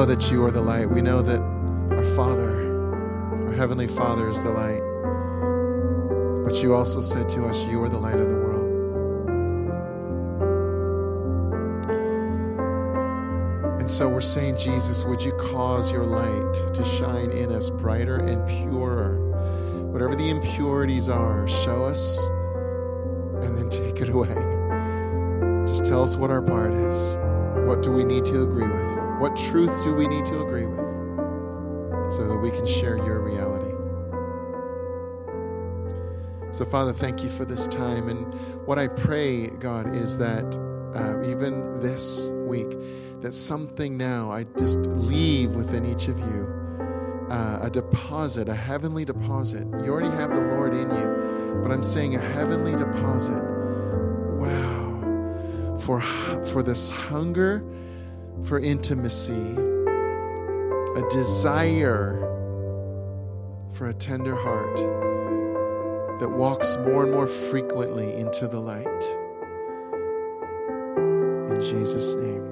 Know that you are the light. We know that our Father, our Heavenly Father, is the light. But you also said to us, you are the light of the world. And so we're saying, Jesus, would you cause your light to shine in us brighter and purer? Whatever the impurities are, show us and then take it away. Just tell us what our part is. What do we need to agree with? What truth do we need to agree with so that we can share your reality? So, Father, thank you for this time. And what I pray, God, is that uh, even this week, that something now I just leave within each of you uh, a deposit, a heavenly deposit. You already have the Lord in you, but I'm saying a heavenly deposit. Wow. For, for this hunger for intimacy, a desire for a tender heart that walks more and more frequently into the light. In Jesus' name.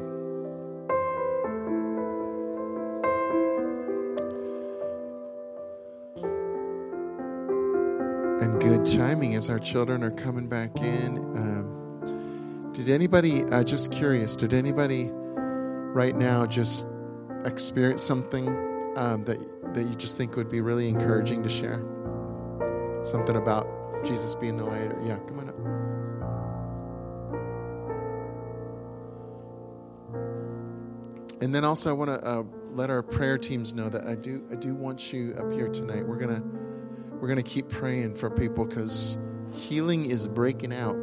And good chiming as our children are coming back in. Um, did anybody, uh, just curious, did anybody right now just experience something um, that, that you just think would be really encouraging to share? Something about Jesus being the light? Or, yeah, come on up. And then also, I want to uh, let our prayer teams know that I do I do want you up here tonight. We're gonna we're gonna keep praying for people because healing is breaking out.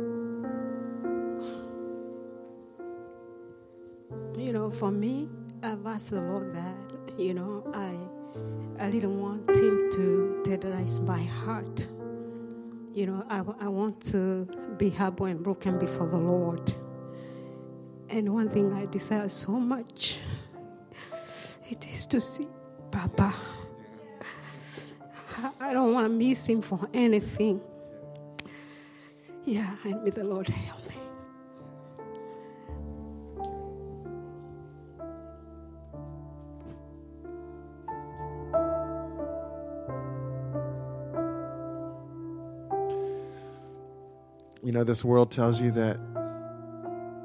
Know, for me, I've asked the Lord that, you know, I I didn't want him to terrorize my heart. You know, I, I want to be humble and broken before the Lord. And one thing I desire so much, it is to see Papa. I- don't want to miss him for anything. Yeah, and may the Lord help me. You know, this world tells you that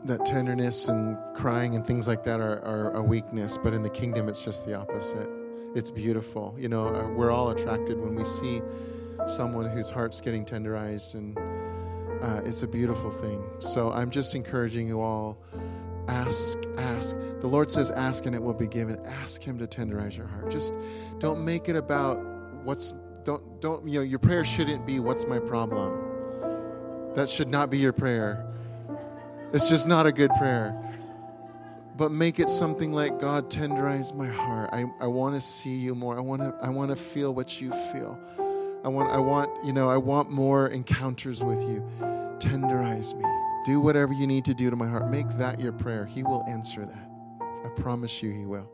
that tenderness and crying and things like that are, are a weakness, but in the kingdom, it's just the opposite. It's beautiful. You know, uh, we're all attracted when we see someone whose heart's getting tenderized, and uh, it's a beautiful thing. So I'm just encouraging you all ask, ask. The Lord says, ask and it will be given. Ask Him to tenderize your heart. Just don't make it about what's, don't, don't, you know, your prayer shouldn't be, what's my problem? That should not be your prayer. It's just not a good prayer. But make it something like God tenderize my heart. I, I want to see you more. I want to I want to feel what you feel. I want I want, you know, I want more encounters with you. Tenderize me. Do whatever you need to do to my heart. Make that your prayer. He will answer that. I promise you he will.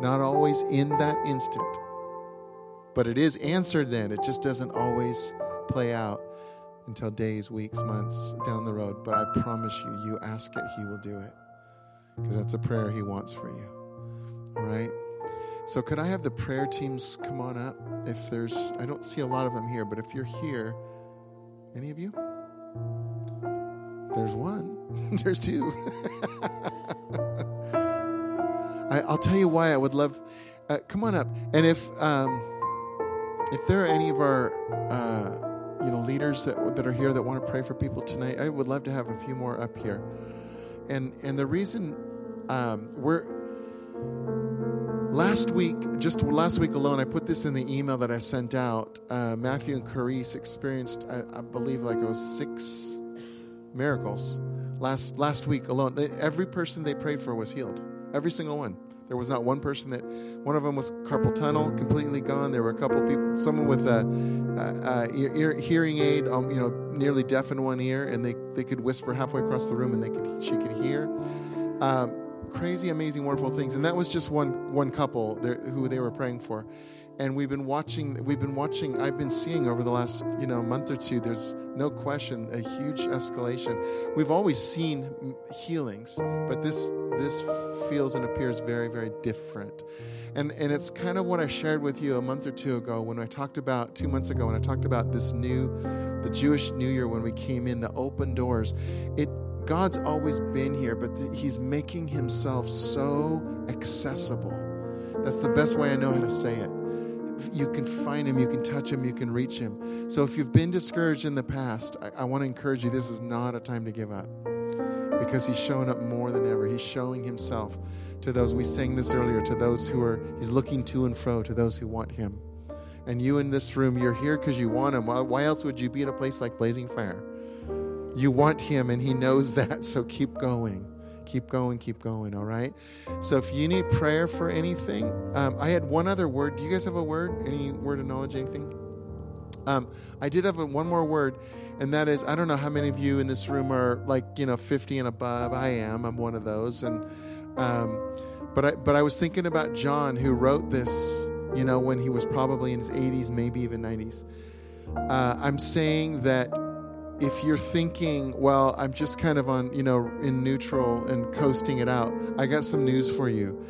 Not always in that instant. But it is answered then. It just doesn't always play out until days, weeks, months down the road. But I promise you, you ask it, He will do it. Because that's a prayer He wants for you. All right? So, could I have the prayer teams come on up? If there's, I don't see a lot of them here, but if you're here, any of you? There's one, there's two. I, will tell you why I would love. Uh, come on up, and if um, if there are any of our uh, you know leaders that that are here that want to pray for people tonight. I would love to have a few more up here, and and the reason um, we're last week, just last week alone, I put this in the email that I sent out. Uh, Matthew and Carice experienced, I, I believe, like it was six miracles last last week alone. Every person they prayed for was healed. Every single one. There was not one person that, one of them was carpal tunnel, completely gone. There were a couple people, someone with a, a, a ear, hearing aid, um, you know, nearly deaf in one ear, and they, they could whisper halfway across the room, and they could she could hear. Um, crazy, amazing, wonderful things, and that was just one one couple there, who they were praying for and we've been watching we've been watching i've been seeing over the last you know month or two there's no question a huge escalation. We've always seen healings but this this feels and appears very very different. And and it's kind of what i shared with you a month or two ago when i talked about two months ago when i talked about this new the jewish new year when we came in the open doors. It god's always been here but he's making himself so accessible. That's the best way i know how to say it you can find him, you can touch him, you can reach him. So if you've been discouraged in the past, I, I want to encourage you this is not a time to give up because he's showing up more than ever. He's showing himself to those, we sang this earlier, to those who are, he's looking to and fro, to those who want him. And you in this room, you're here because you want him. Why else would you be at a place like Blazing Fire? You want him, and he knows that, so keep going. Keep going, keep going, all right? So if you need prayer for anything, um, I had one other word. Do you guys have a word? Any word of knowledge, anything? Um, I did have one more word, and that is I don't know how many of you in this room are like, you know, 50 and above. I am. I'm one of those. And, um, but, I, but I was thinking about John, who wrote this, you know, when he was probably in his 80s, maybe even 90s. Uh, I'm saying that if you're thinking, well, I'm just kind of on, you know, in neutral and coasting it out, I got some news for you.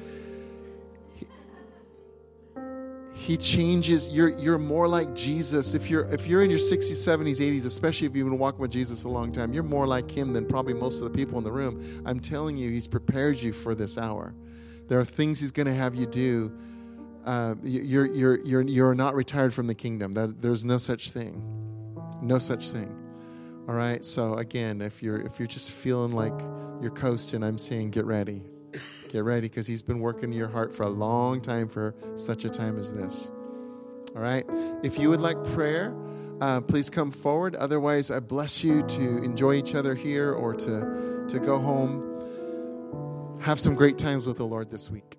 He, he changes you're you're more like Jesus. If you're if you're in your 60s, 70s, 80s, especially if you've been walking with Jesus a long time, you're more like him than probably most of the people in the room. I'm telling you, he's prepared you for this hour. There are things he's going to have you do. Uh, you're, you're, you're, you're not retired from the kingdom. That, there's no such thing. No such thing. All right. So again, if you're if you're just feeling like you're coasting, I'm saying get ready. Get ready because he's been working your heart for a long time for such a time as this. All right. If you would like prayer, uh, please come forward. Otherwise, I bless you to enjoy each other here or to to go home. Have some great times with the Lord this week.